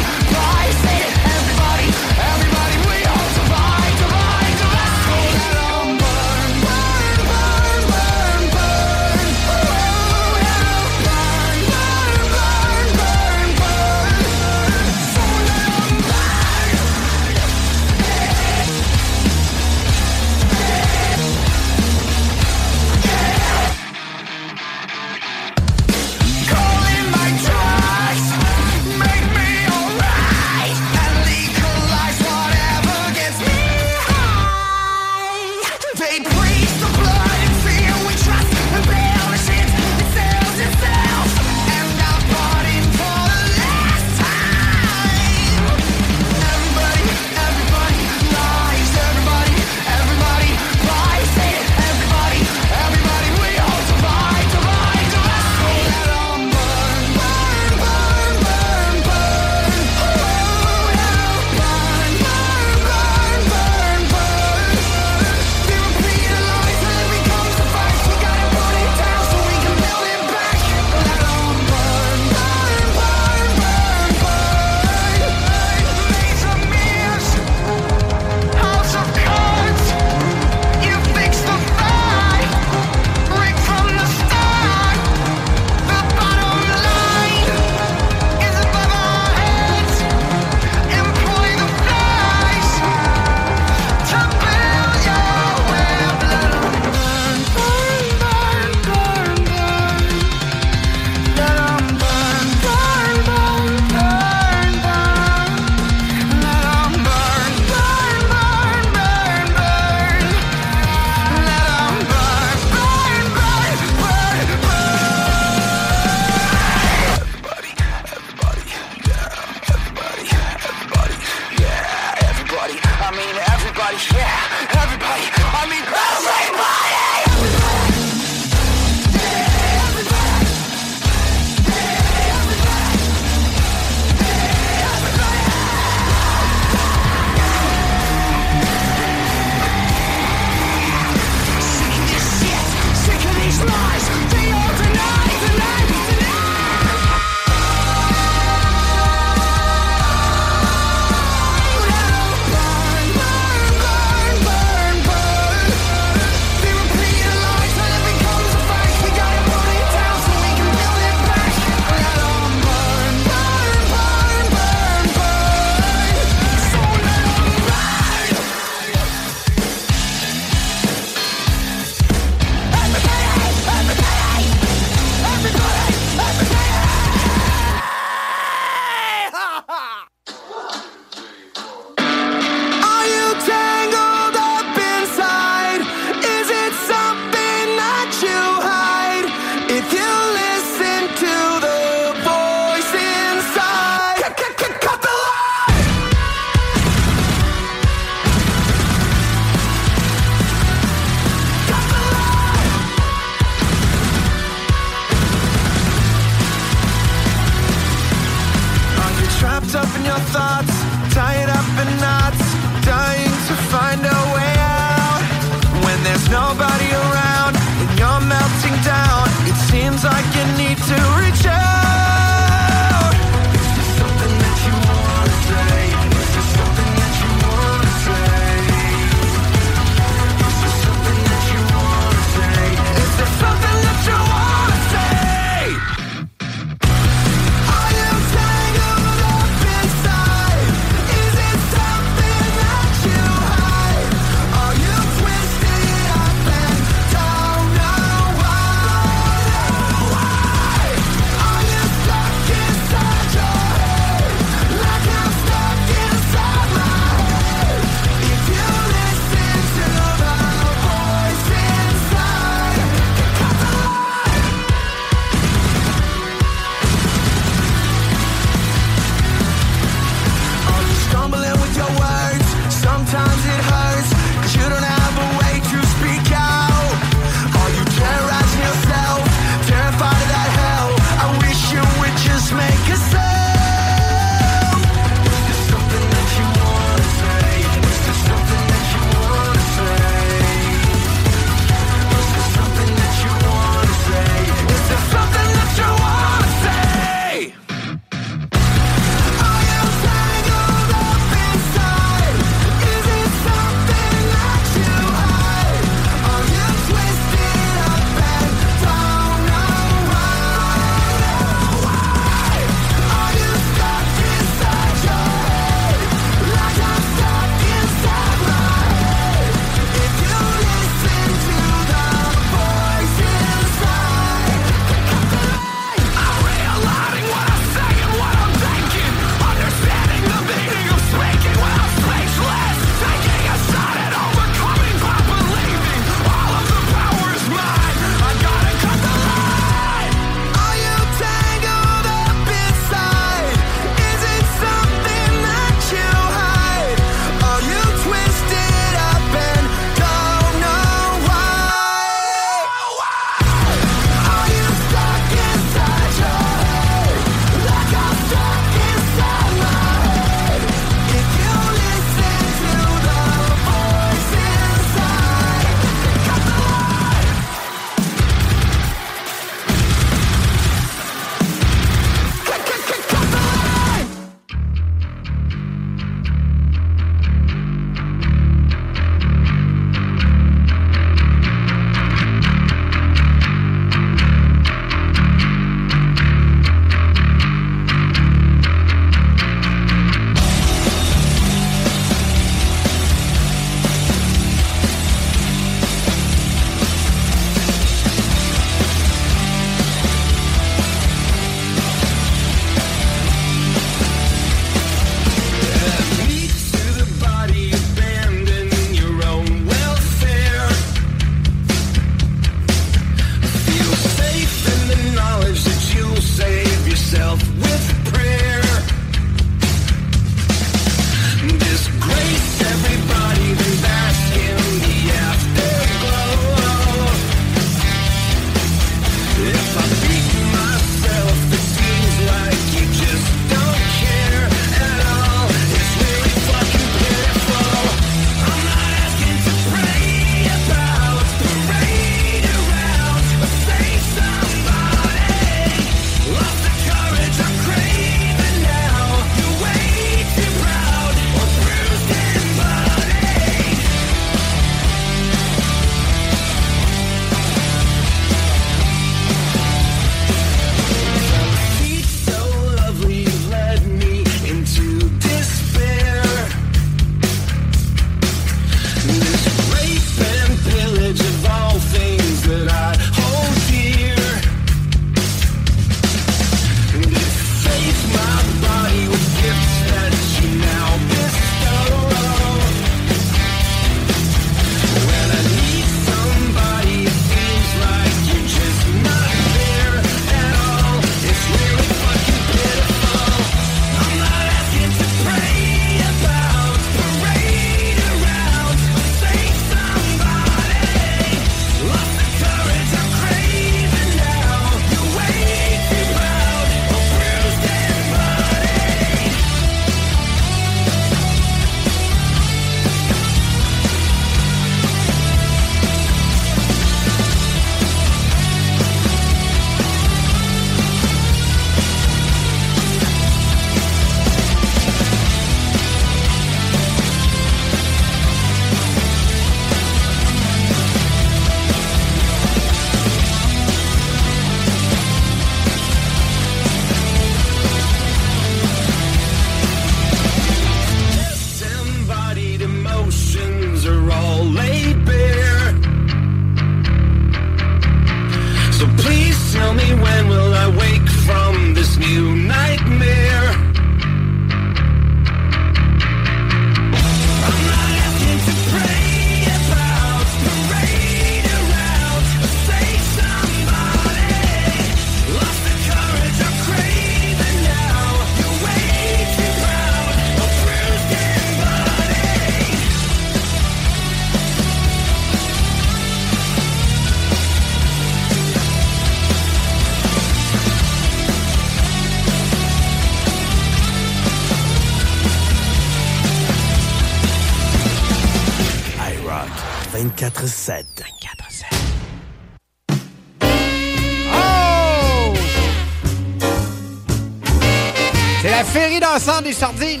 Des sardines.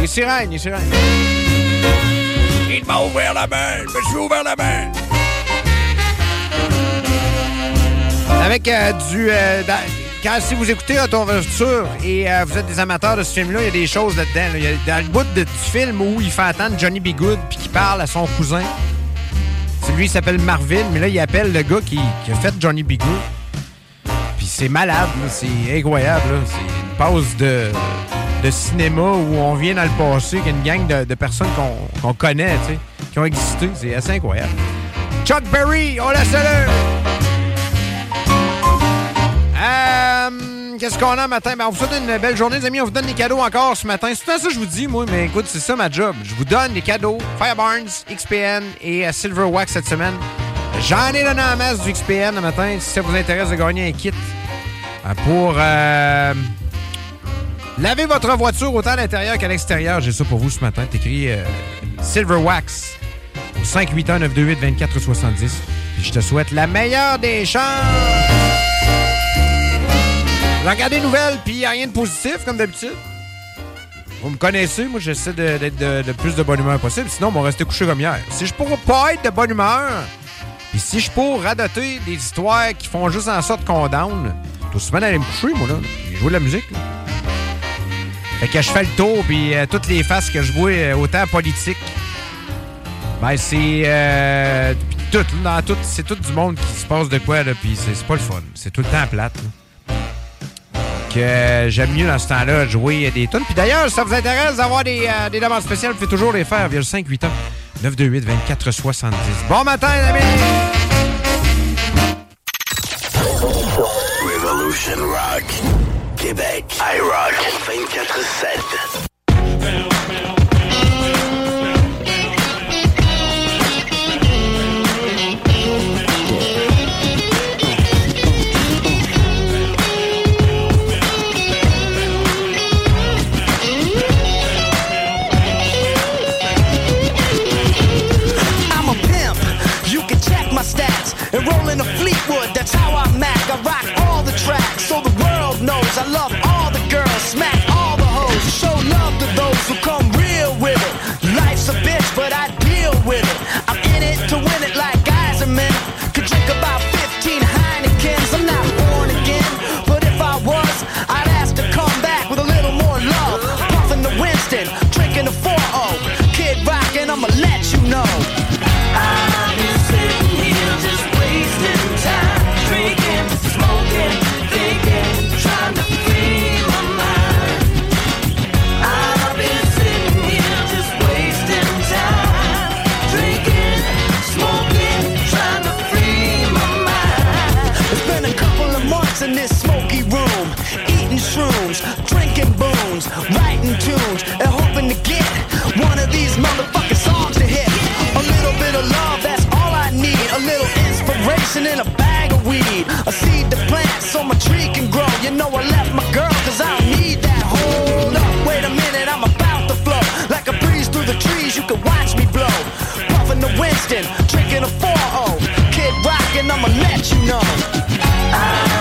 Les sirènes, les sirènes. Il m'a ouvert la main, je me suis ouvert la main. Avec euh, du... euh, dans- quand si vous écoutez Retour vers le futur et euh, vous êtes des amateurs de ce film-là, il y a des choses là-dedans. là. Il y a dans le bout de- du film où il fait attendre Johnny B. Good puis qu'il parle à son cousin. Lui, il s'appelle Marvin, mais là, il appelle le gars qui, qui a fait Johnny B. Good. Puis c'est malade, c'est incroyable. C'est une pause de, de cinéma où on vient dans le passé, qu'il y a une gang de, personnes qu'on connaît, tu sais, qui ont existé. C'est assez incroyable. Chuck Berry, on la salue! Euh, Qu'est-ce qu'on a matin? Ben, on vous souhaite une belle journée, les amis. On vous donne des cadeaux encore ce matin. C'est tout ça que je vous dis, moi, mais écoute, c'est ça ma job. Je vous donne des cadeaux. Firebarns, XPN et euh, Silver Wax cette semaine. J'en ai donné en masse du XPN le matin. Si ça vous intéresse de gagner un kit euh, pour euh, laver votre voiture autant à l'intérieur qu'à l'extérieur, j'ai ça pour vous ce matin. T'écris euh, Silver Wax au 581 928 2470. Puis je te souhaite la meilleure des chances. J'ai regardé les nouvelles, puis n'y a rien de positif, comme d'habitude. Vous me connaissez, moi, j'essaie d'être de, plus de bonne humeur possible. Sinon, on va rester couché comme hier. Si je pourrais pas être de bonne humeur, puis si je pourrais radoter des histoires qui font juste en sorte qu'on down, tout souvent d'aller me coucher, moi, là. J'ai joué de la musique, là. Que je fais le tour, puis euh, toutes les faces que je vois, euh, autant politiques, ben, c'est. Euh, tout, dans tout, c'est tout du monde qui se passe de quoi, là, puis c'est pas le fun. C'est tout le temps plate, là que euh, j'aime mieux dans ce temps-là jouer des tunes. Puis d'ailleurs, si ça vous intéresse d'avoir des, euh, des demandes spéciales, vous toujours les faire via le 581 928 2470. Bon matin, les amis! Rock. Québec. iRock 24-7. Inspiration in a bag of weed. A seed to plant so my tree can grow. You know I left my girl cause I don't need that. Hold up, wait a minute, I'm about to flow. Like a breeze through the trees, you can watch me blow. Puffing the Winston, drinking a 4-0. Kid rockin', I'ma let you know. I've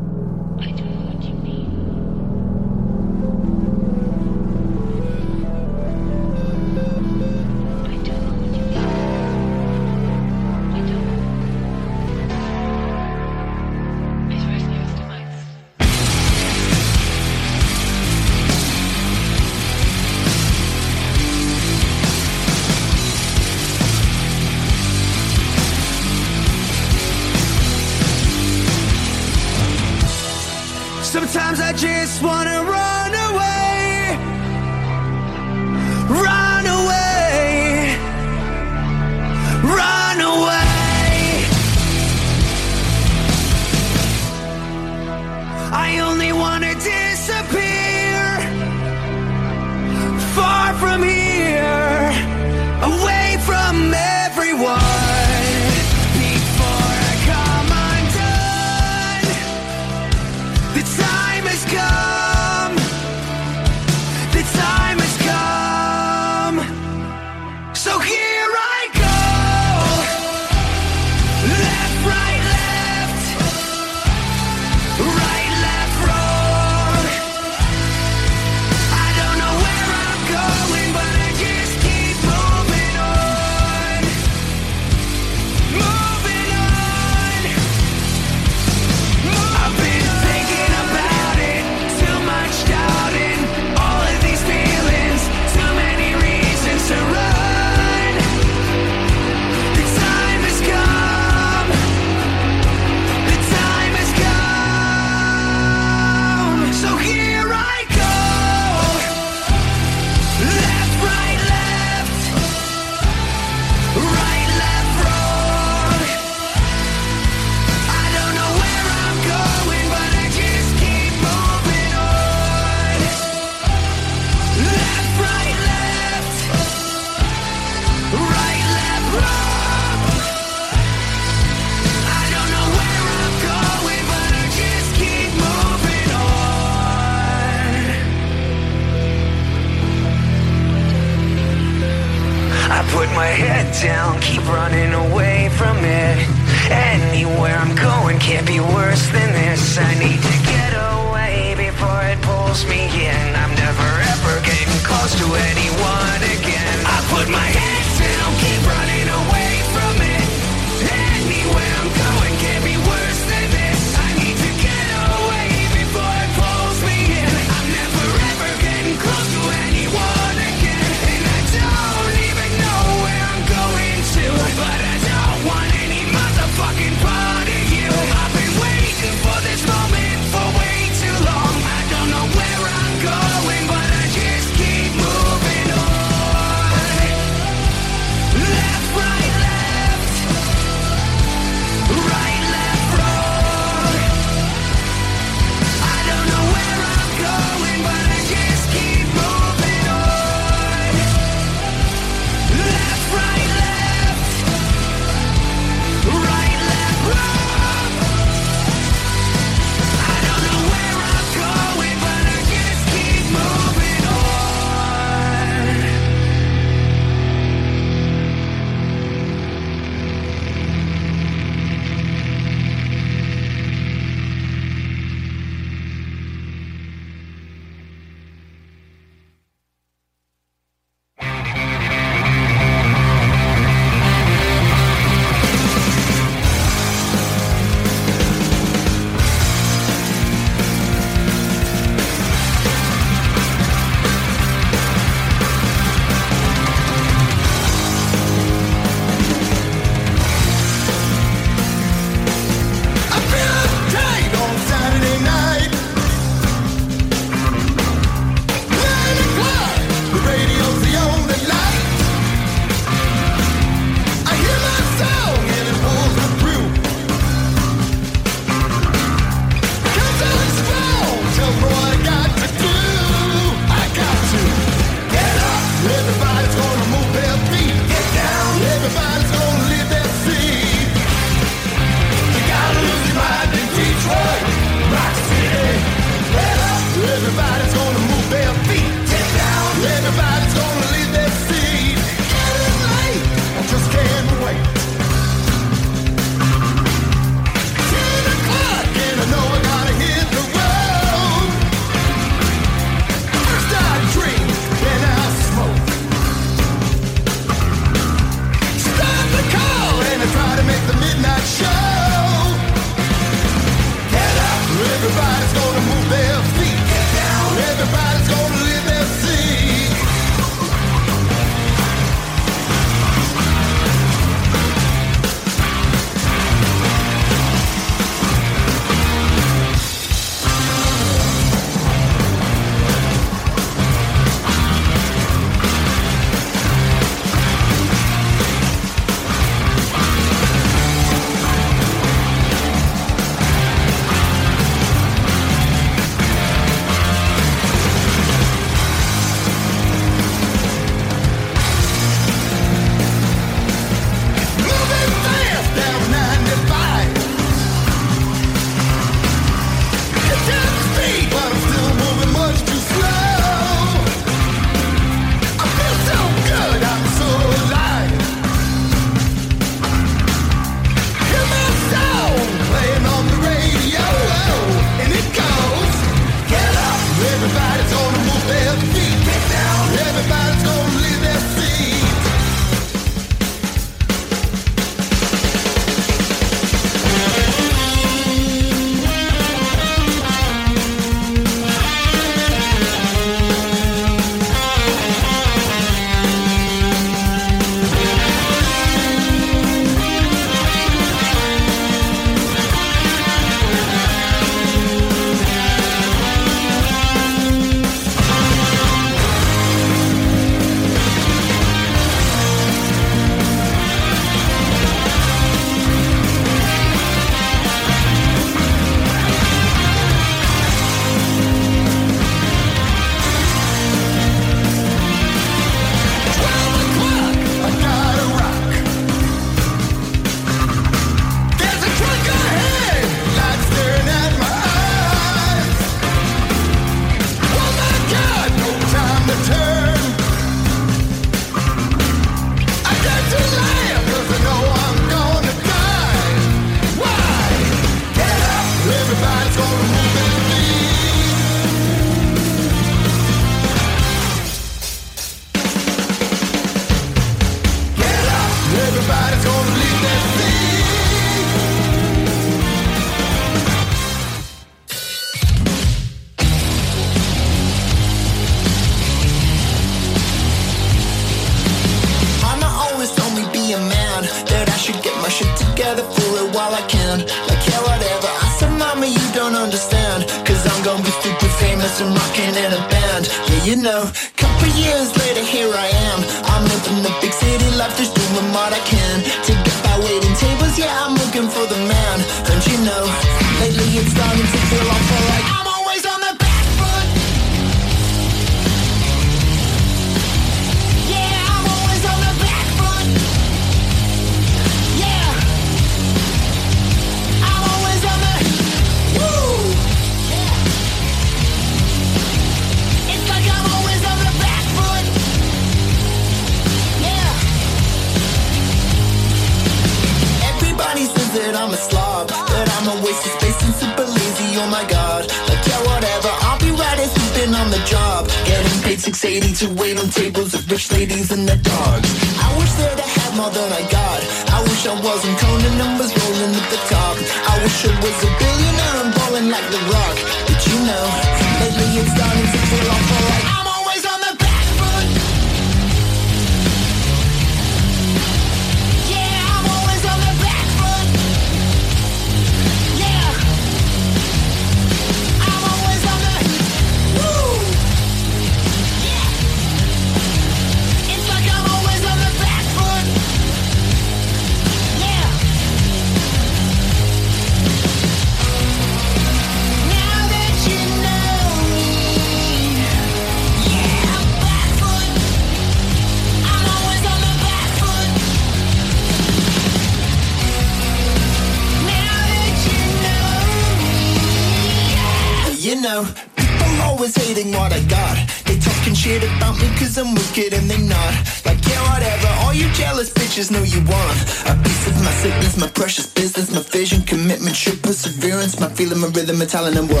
telling them what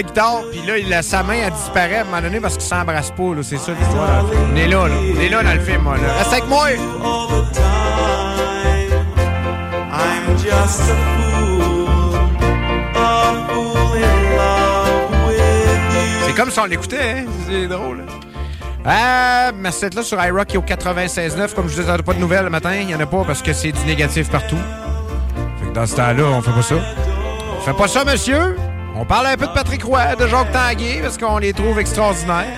la guitare, puis là, il a sa main, elle disparaît à un moment donné parce qu'il s'embrasse pas, là. C'est ça l'histoire. On est là, là. On est là dans le film, moi, là. Reste avec moi! I'm just a fool, a fool in love with you. C'est comme si on l'écoutait, hein? C'est drôle. Ah, merci d'être là sur iRock est au 96.9. Comme je vous disais, pas de nouvelles le matin. Il n'y en a pas parce que c'est du négatif partout. Fait que dans ce temps-là, on fait pas ça. On fait pas ça, monsieur? On parle un peu de Patrick Roy, de Jacques Tanguay, parce qu'on les trouve extraordinaires.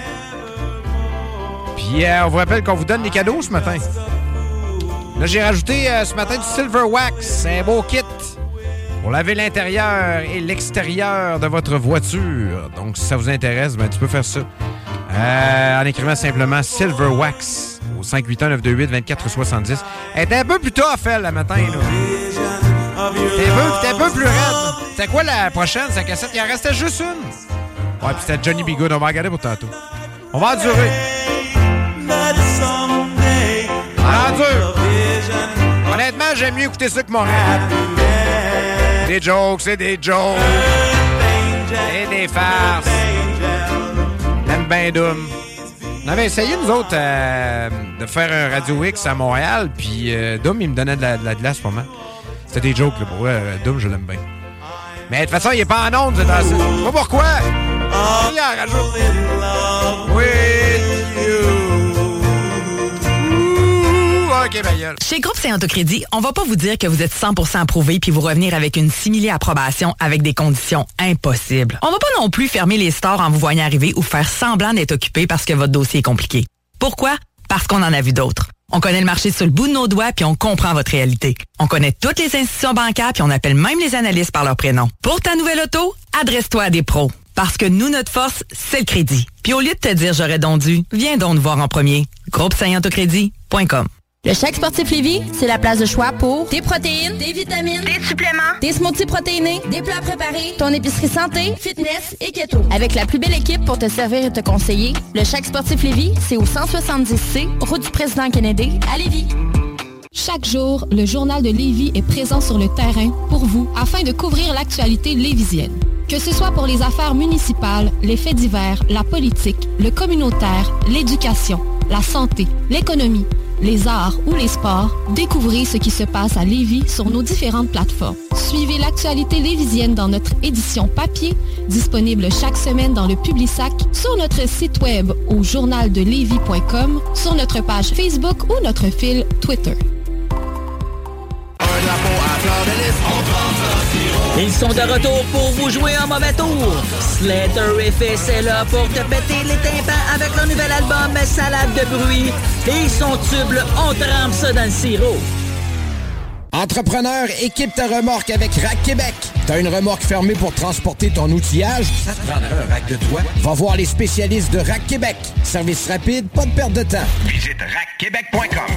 Puis euh, on vous rappelle qu'on vous donne des cadeaux ce matin. Là, j'ai rajouté euh, ce matin du Silver Wax. C'est un beau kit pour laver l'intérieur et l'extérieur de votre voiture. Donc, si ça vous intéresse, ben, tu peux faire ça. Euh, en écrivant simplement Silver Wax au 581-928-2470. Elle était un peu plus tough, elle, le matin. T'es un, un peu plus raide. C'était quoi la prochaine, sa cassette? Il en restait juste une. Ouais, puis c'était Johnny B. Good. On va regarder pour tantôt. On va endurer. On endure. Honnêtement, j'aime mieux écouter ça que mon rap. Des jokes, c'est des jokes. Et des farces. J'aime bien Doom. On avait essayé, nous autres, euh, de faire un Radio X à Montréal, puis euh, Doom, il me donnait de la, glace pour moi. C'était des jokes, là, pour euh, Doom, je l'aime bien. Mais de toute façon, il est pas en onde, c'est dans pas pourquoi. Chez Groupe Autocrédit, on va pas vous dire que vous êtes 100% approuvé puis vous revenir avec une simili approbation avec des conditions impossibles. On va pas non plus fermer les stores en vous voyant arriver ou faire semblant d'être occupé parce que votre dossier est compliqué. Pourquoi? Parce qu'on en a vu d'autres. On connaît le marché sur le bout de nos doigts puis on comprend votre réalité. On connaît toutes les institutions bancaires puis on appelle même les analystes par leur prénom. Pour ta nouvelle auto, adresse-toi à des pros. Parce que nous, notre force, c'est le crédit. Puis au lieu de te dire j'aurais donc dû, viens donc nous voir en premier. Groupe Le Chèque Sportif Lévis, c'est la place de choix pour des protéines, des vitamines, des suppléments, des smoothies protéinés, des plats préparés, ton épicerie santé, fitness et keto. Avec la plus belle équipe pour te servir et te conseiller, le Chèque Sportif Lévis, c'est au 170C, route du président Kennedy, à Lévis. Chaque jour, le journal de Lévis est présent sur le terrain pour vous afin de couvrir l'actualité lévisienne. Que ce soit pour les affaires municipales, les faits divers, la politique, le communautaire, l'éducation, la santé, l'économie, les arts ou les sports, découvrez ce qui se passe à Lévis sur nos différentes plateformes. Suivez l'actualité lévisienne dans notre édition papier, disponible chaque semaine dans le Publisac, sur notre site web au journaldelevis.com, sur notre page Facebook ou notre fil Twitter. Ils sont de retour pour vous jouer un mauvais tour. Slater FS est là pour te péter les tympans avec leur nouvel album Salade de bruit. Et son tube, on trempe ça dans le sirop. Entrepreneur, équipe ta remorque avec Rack Québec. T'as une remorque fermée pour transporter ton outillage? Ça te prendra un rack de toi? Va voir les spécialistes de Rack Québec. Service rapide, pas de perte de temps. Visite rackquebec.com.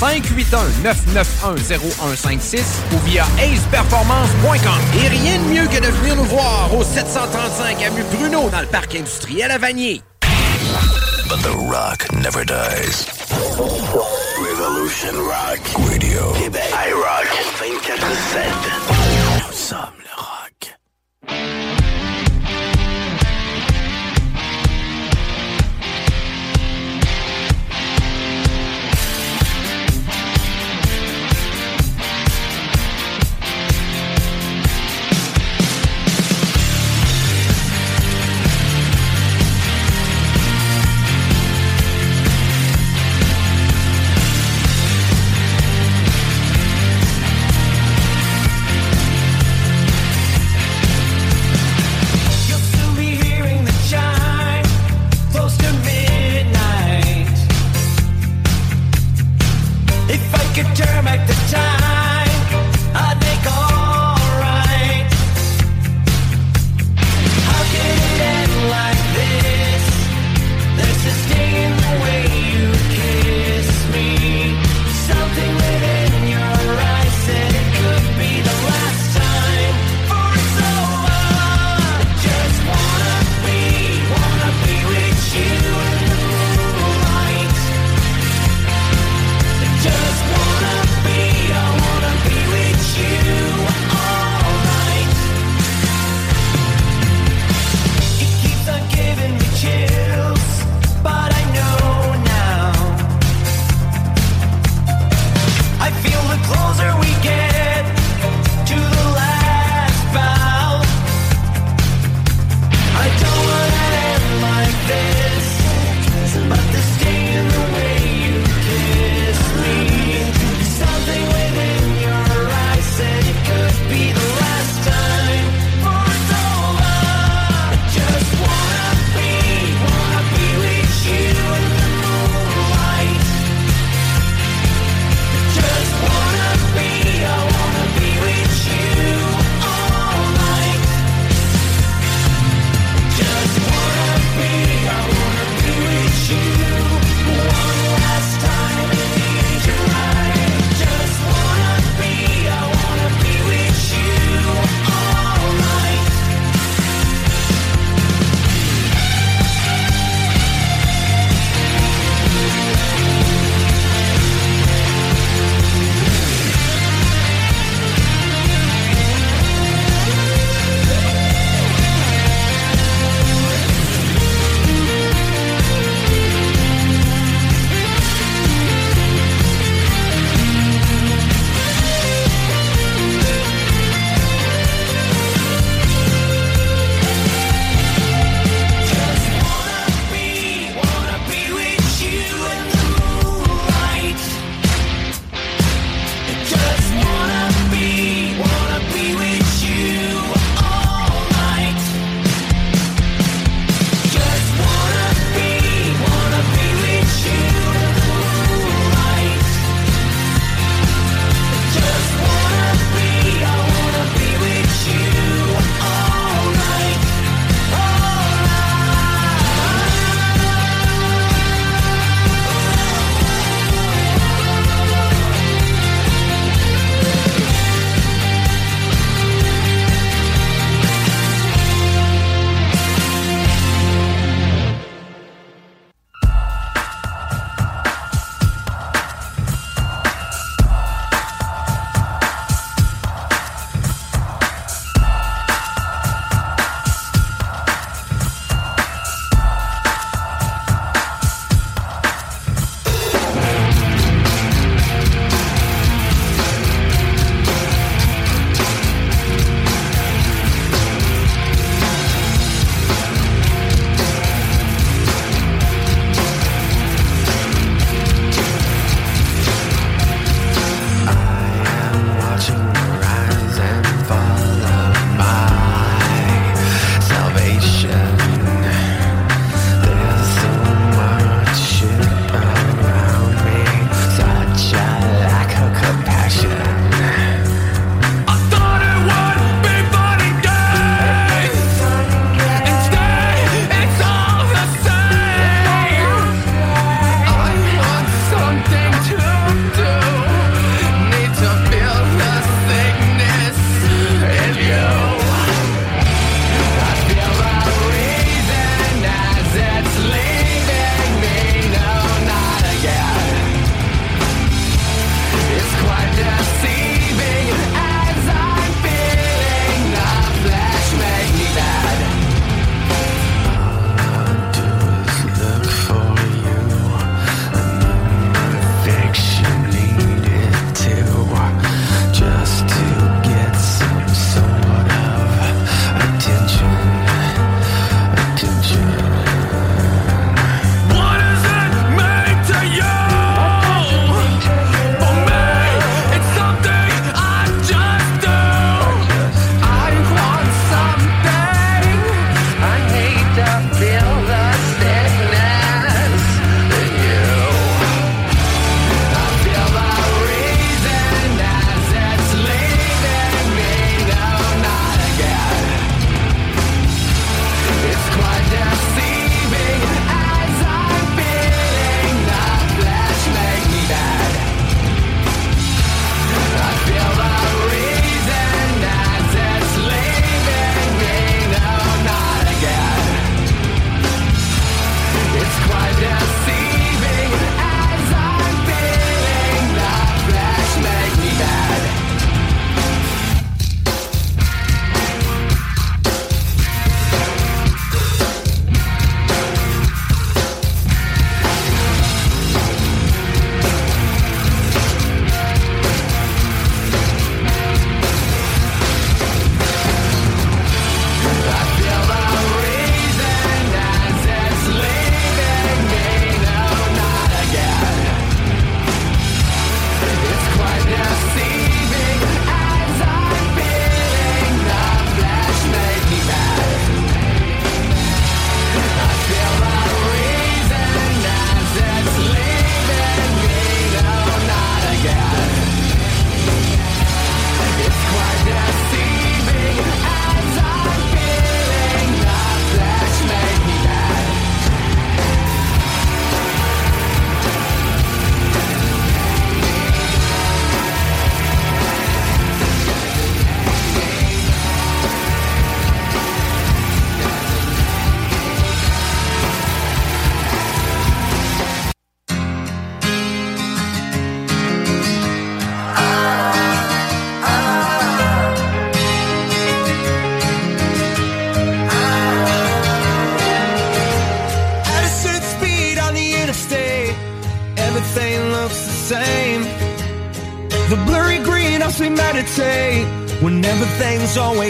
581-991-0156 ou via aceperformance.com. Et rien de mieux que de venir nous voir au 735 avenue Bruno dans le parc industriel à Vanier. But the rock never dies. Revolution Rock Radio. Québec. iRock 24-7.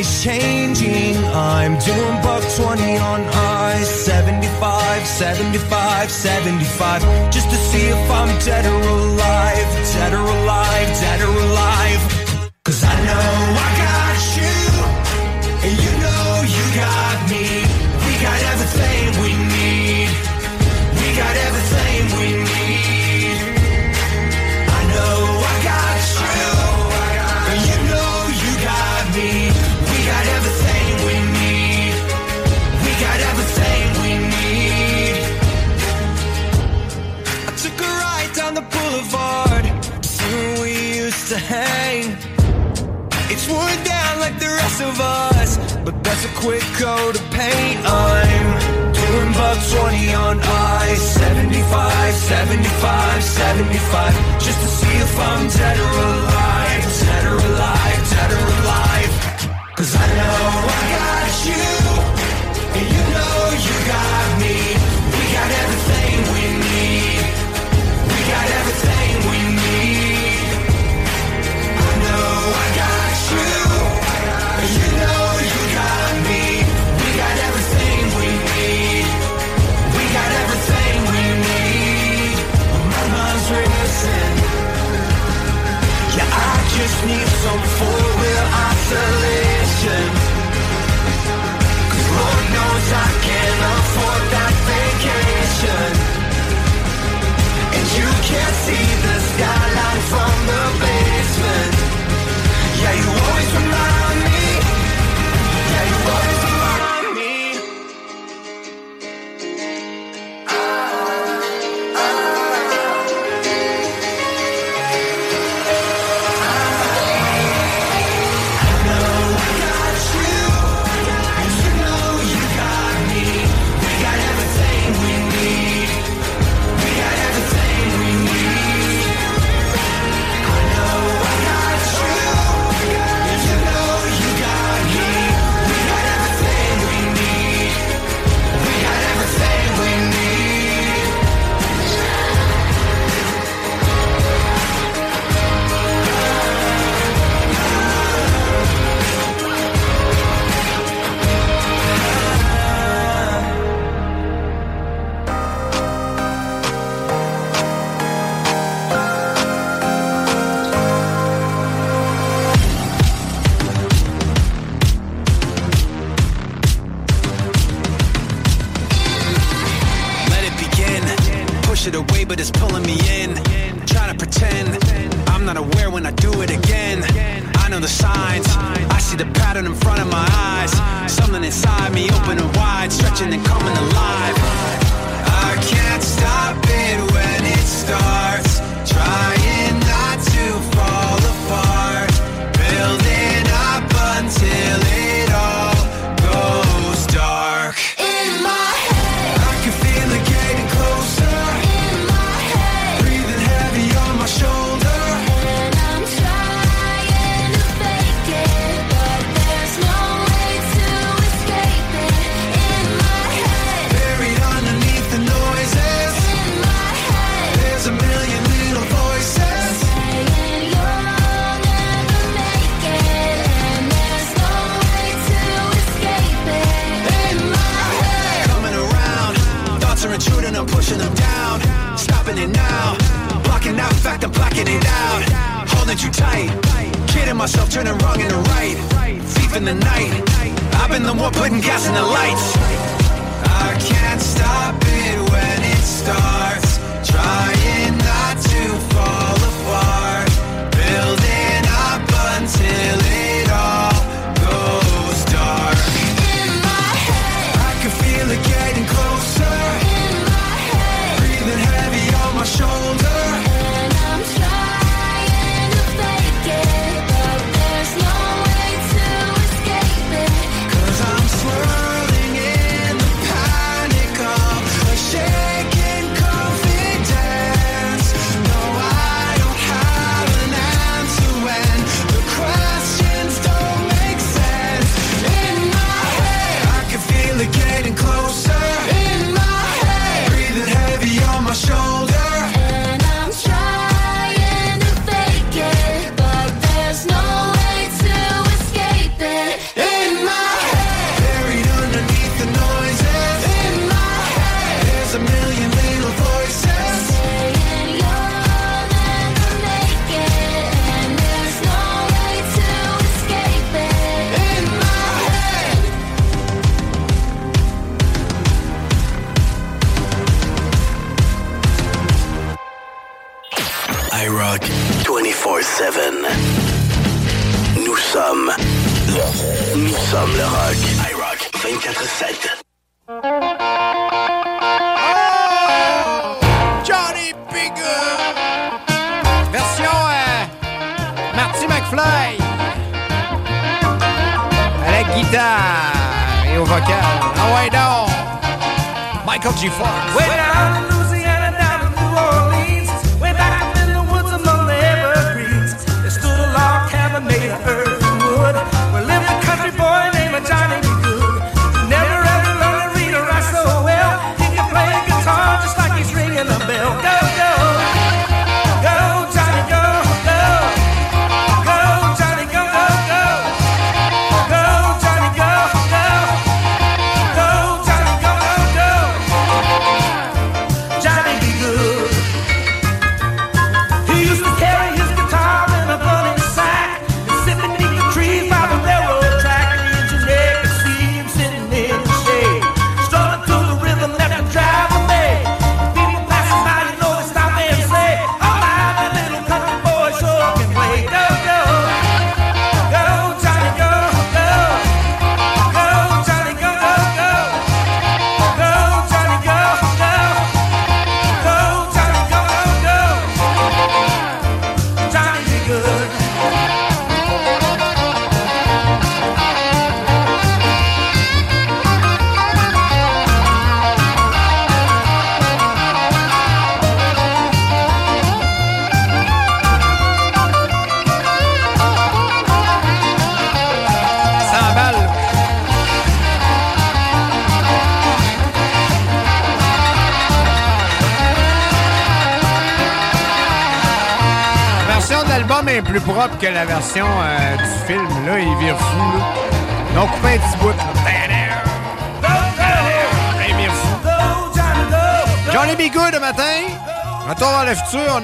always changing. I'm doing buck 20 on ice, 75, 75, 75.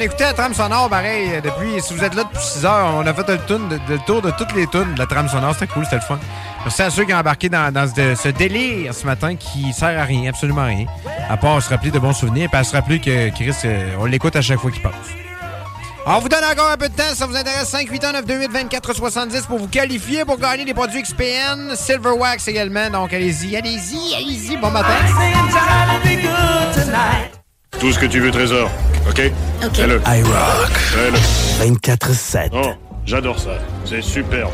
écouté la trame sonore pareil euh, depuis. Si vous êtes là depuis 6 heures, on a fait le, tour de, le tour de toutes les tunes de la trame sonore. C'était cool, c'était le fun. Merci à ceux qui ont embarqué dans, ce, délire ce matin qui sert à rien, absolument rien. À part se rappeler de bons souvenirs et à se rappeler que Chris, euh, on l'écoute à chaque fois qu'il passe. On vous donne encore un peu de temps, ça vous intéresse, 581-928-2470 pour vous qualifier pour gagner des produits XPN, Silver Wax également, donc allez-y, allez-y, allez-y, bon matin. Tout ce que tu veux, Trésor, OK? Ok. I rock. 24-7. Oh, j'adore ça. C'est superbe.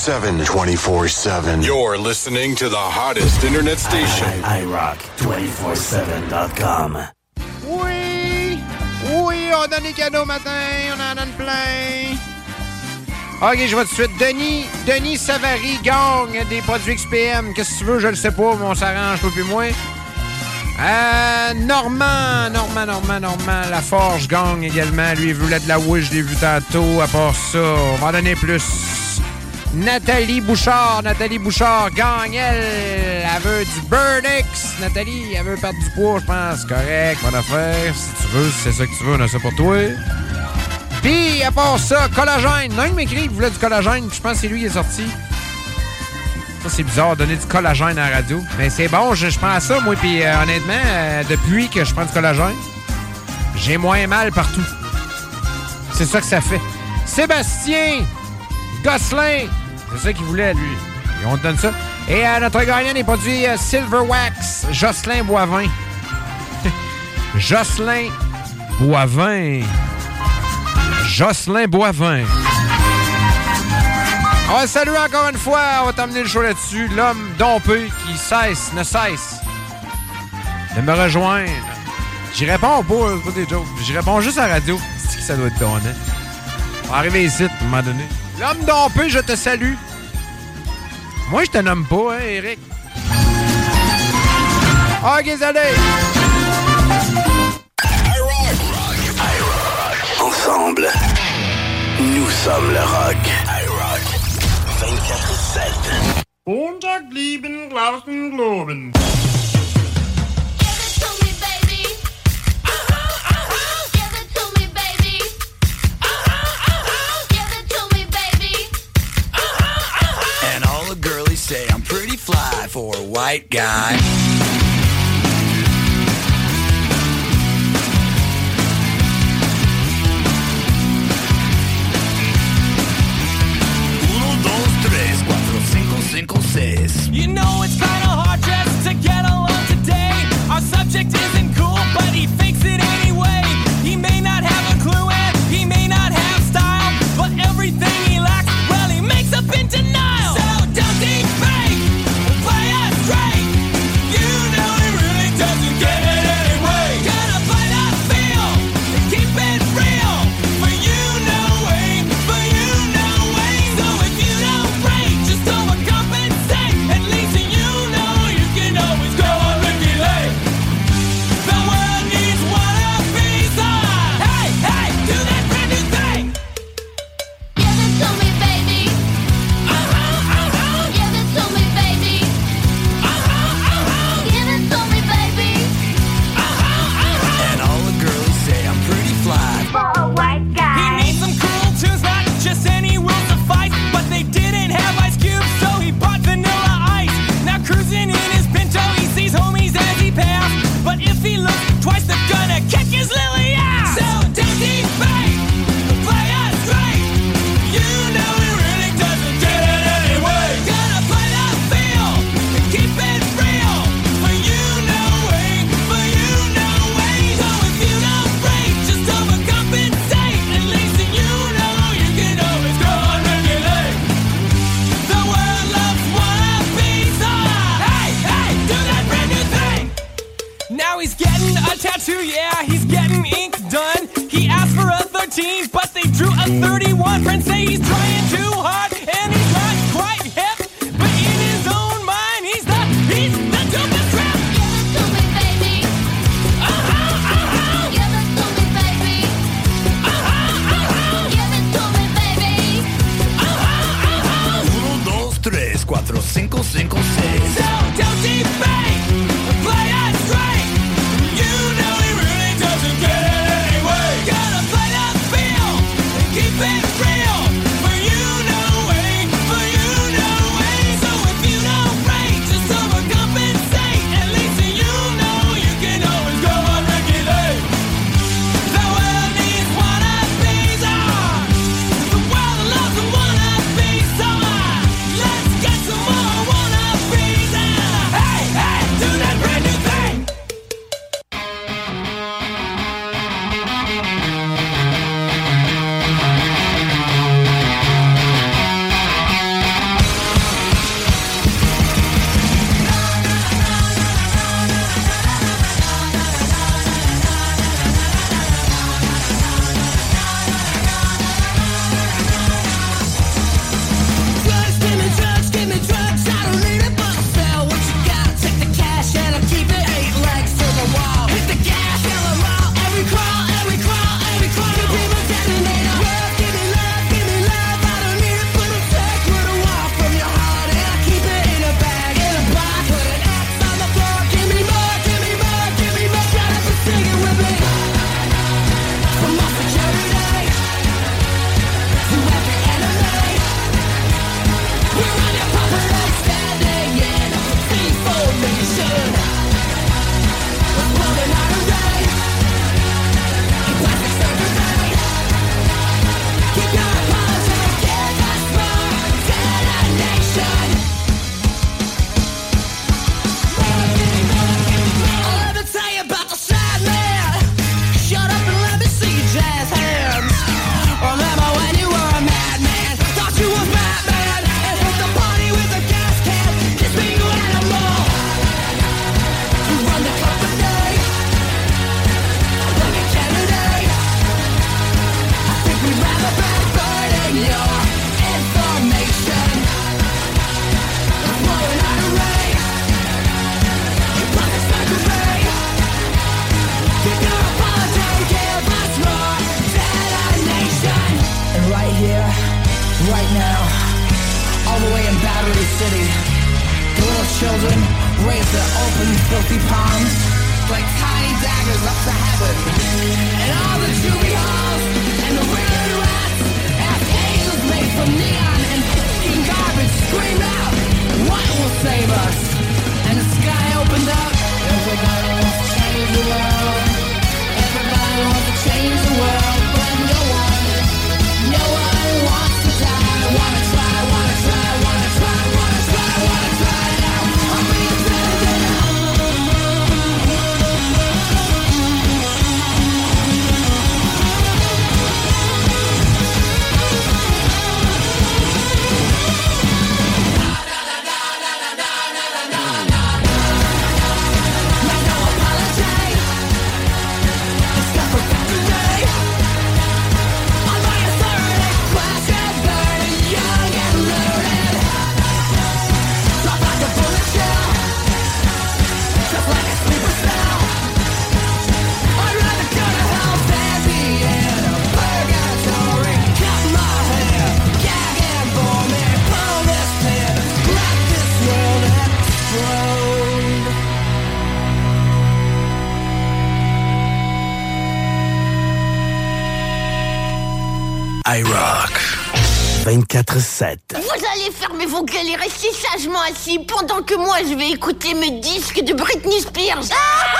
7. 24 7. You're listening to the hottest internet station. iRock247.com. Oui! Oui, on donne des cadeaux matin, on en donne plein. OK, je vais tout de suite. Denis, Denis Savary gagne des produits XPM. Qu'est-ce que tu veux? Je le sais pas, mais on s'arrange, toi puis moi. Euh, Normand, Normand, Normand, Normand, La Forge gagne également. Lui, il voulait de la Wish, je l'ai vu tantôt. À part ça, on va en donner plus. Nathalie Bouchard, Nathalie Bouchard gagne, elle. Elle veut du Burnix. Nathalie, elle veut perdre du poids, je pense. Correct, bonne affaire. Si tu veux, si c'est ça que tu veux, on a ça pour toi. Puis, à part ça, collagène. Non, il m'écrit qu'il voulait du collagène, je pense que c'est lui qui est sorti. Ça, c'est bizarre, donner du collagène à la radio. Mais c'est bon, je, je prends ça, moi, puis euh, honnêtement, euh, depuis que je prends du collagène, j'ai moins mal partout. C'est ça que ça fait. Sébastien Gosselin, c'est ça qu'il voulait, lui. Et on te donne ça. Et euh, notre gagnant des produits euh, Silver Wax, Jocelyn Boivin. Jocelyn Boivin. Jocelyn Boivin. On va saluer encore une fois, on va t'emmener le show là-dessus. L'homme dompé qui cesse, ne cesse de me rejoindre. J'y réponds pas, c'est pas des jokes. J'y réponds juste à radio. C'est que ça doit être ton hein? On va arriver ici, à un moment donné. L'homme dompé, je te salue. Moi, je te nomme pas, hein, Eric. Ok, salut! Ensemble, nous sommes le rock. iRock 24-7. Montag lieben, Glauben, Globen. White guy. Uno, dos, tres, cuatro, cinco, cinco, seis. You know 17, but they drew a 31. Friends say he's trying too hard and he's not quite hip, but in his own mind, he's the he's the dopest rap. Give it to me, baby. Uh huh, uh huh. Give it to me, baby. Uh huh, uh huh. Give it to me, baby. Uh huh, uh huh. Uno, dos, tres, cuatro, cinco, cinco, seis. 24-7. Vous allez fermer vos gueules et rester sagement assis pendant que moi je vais écouter mes disques de Britney Spears. Living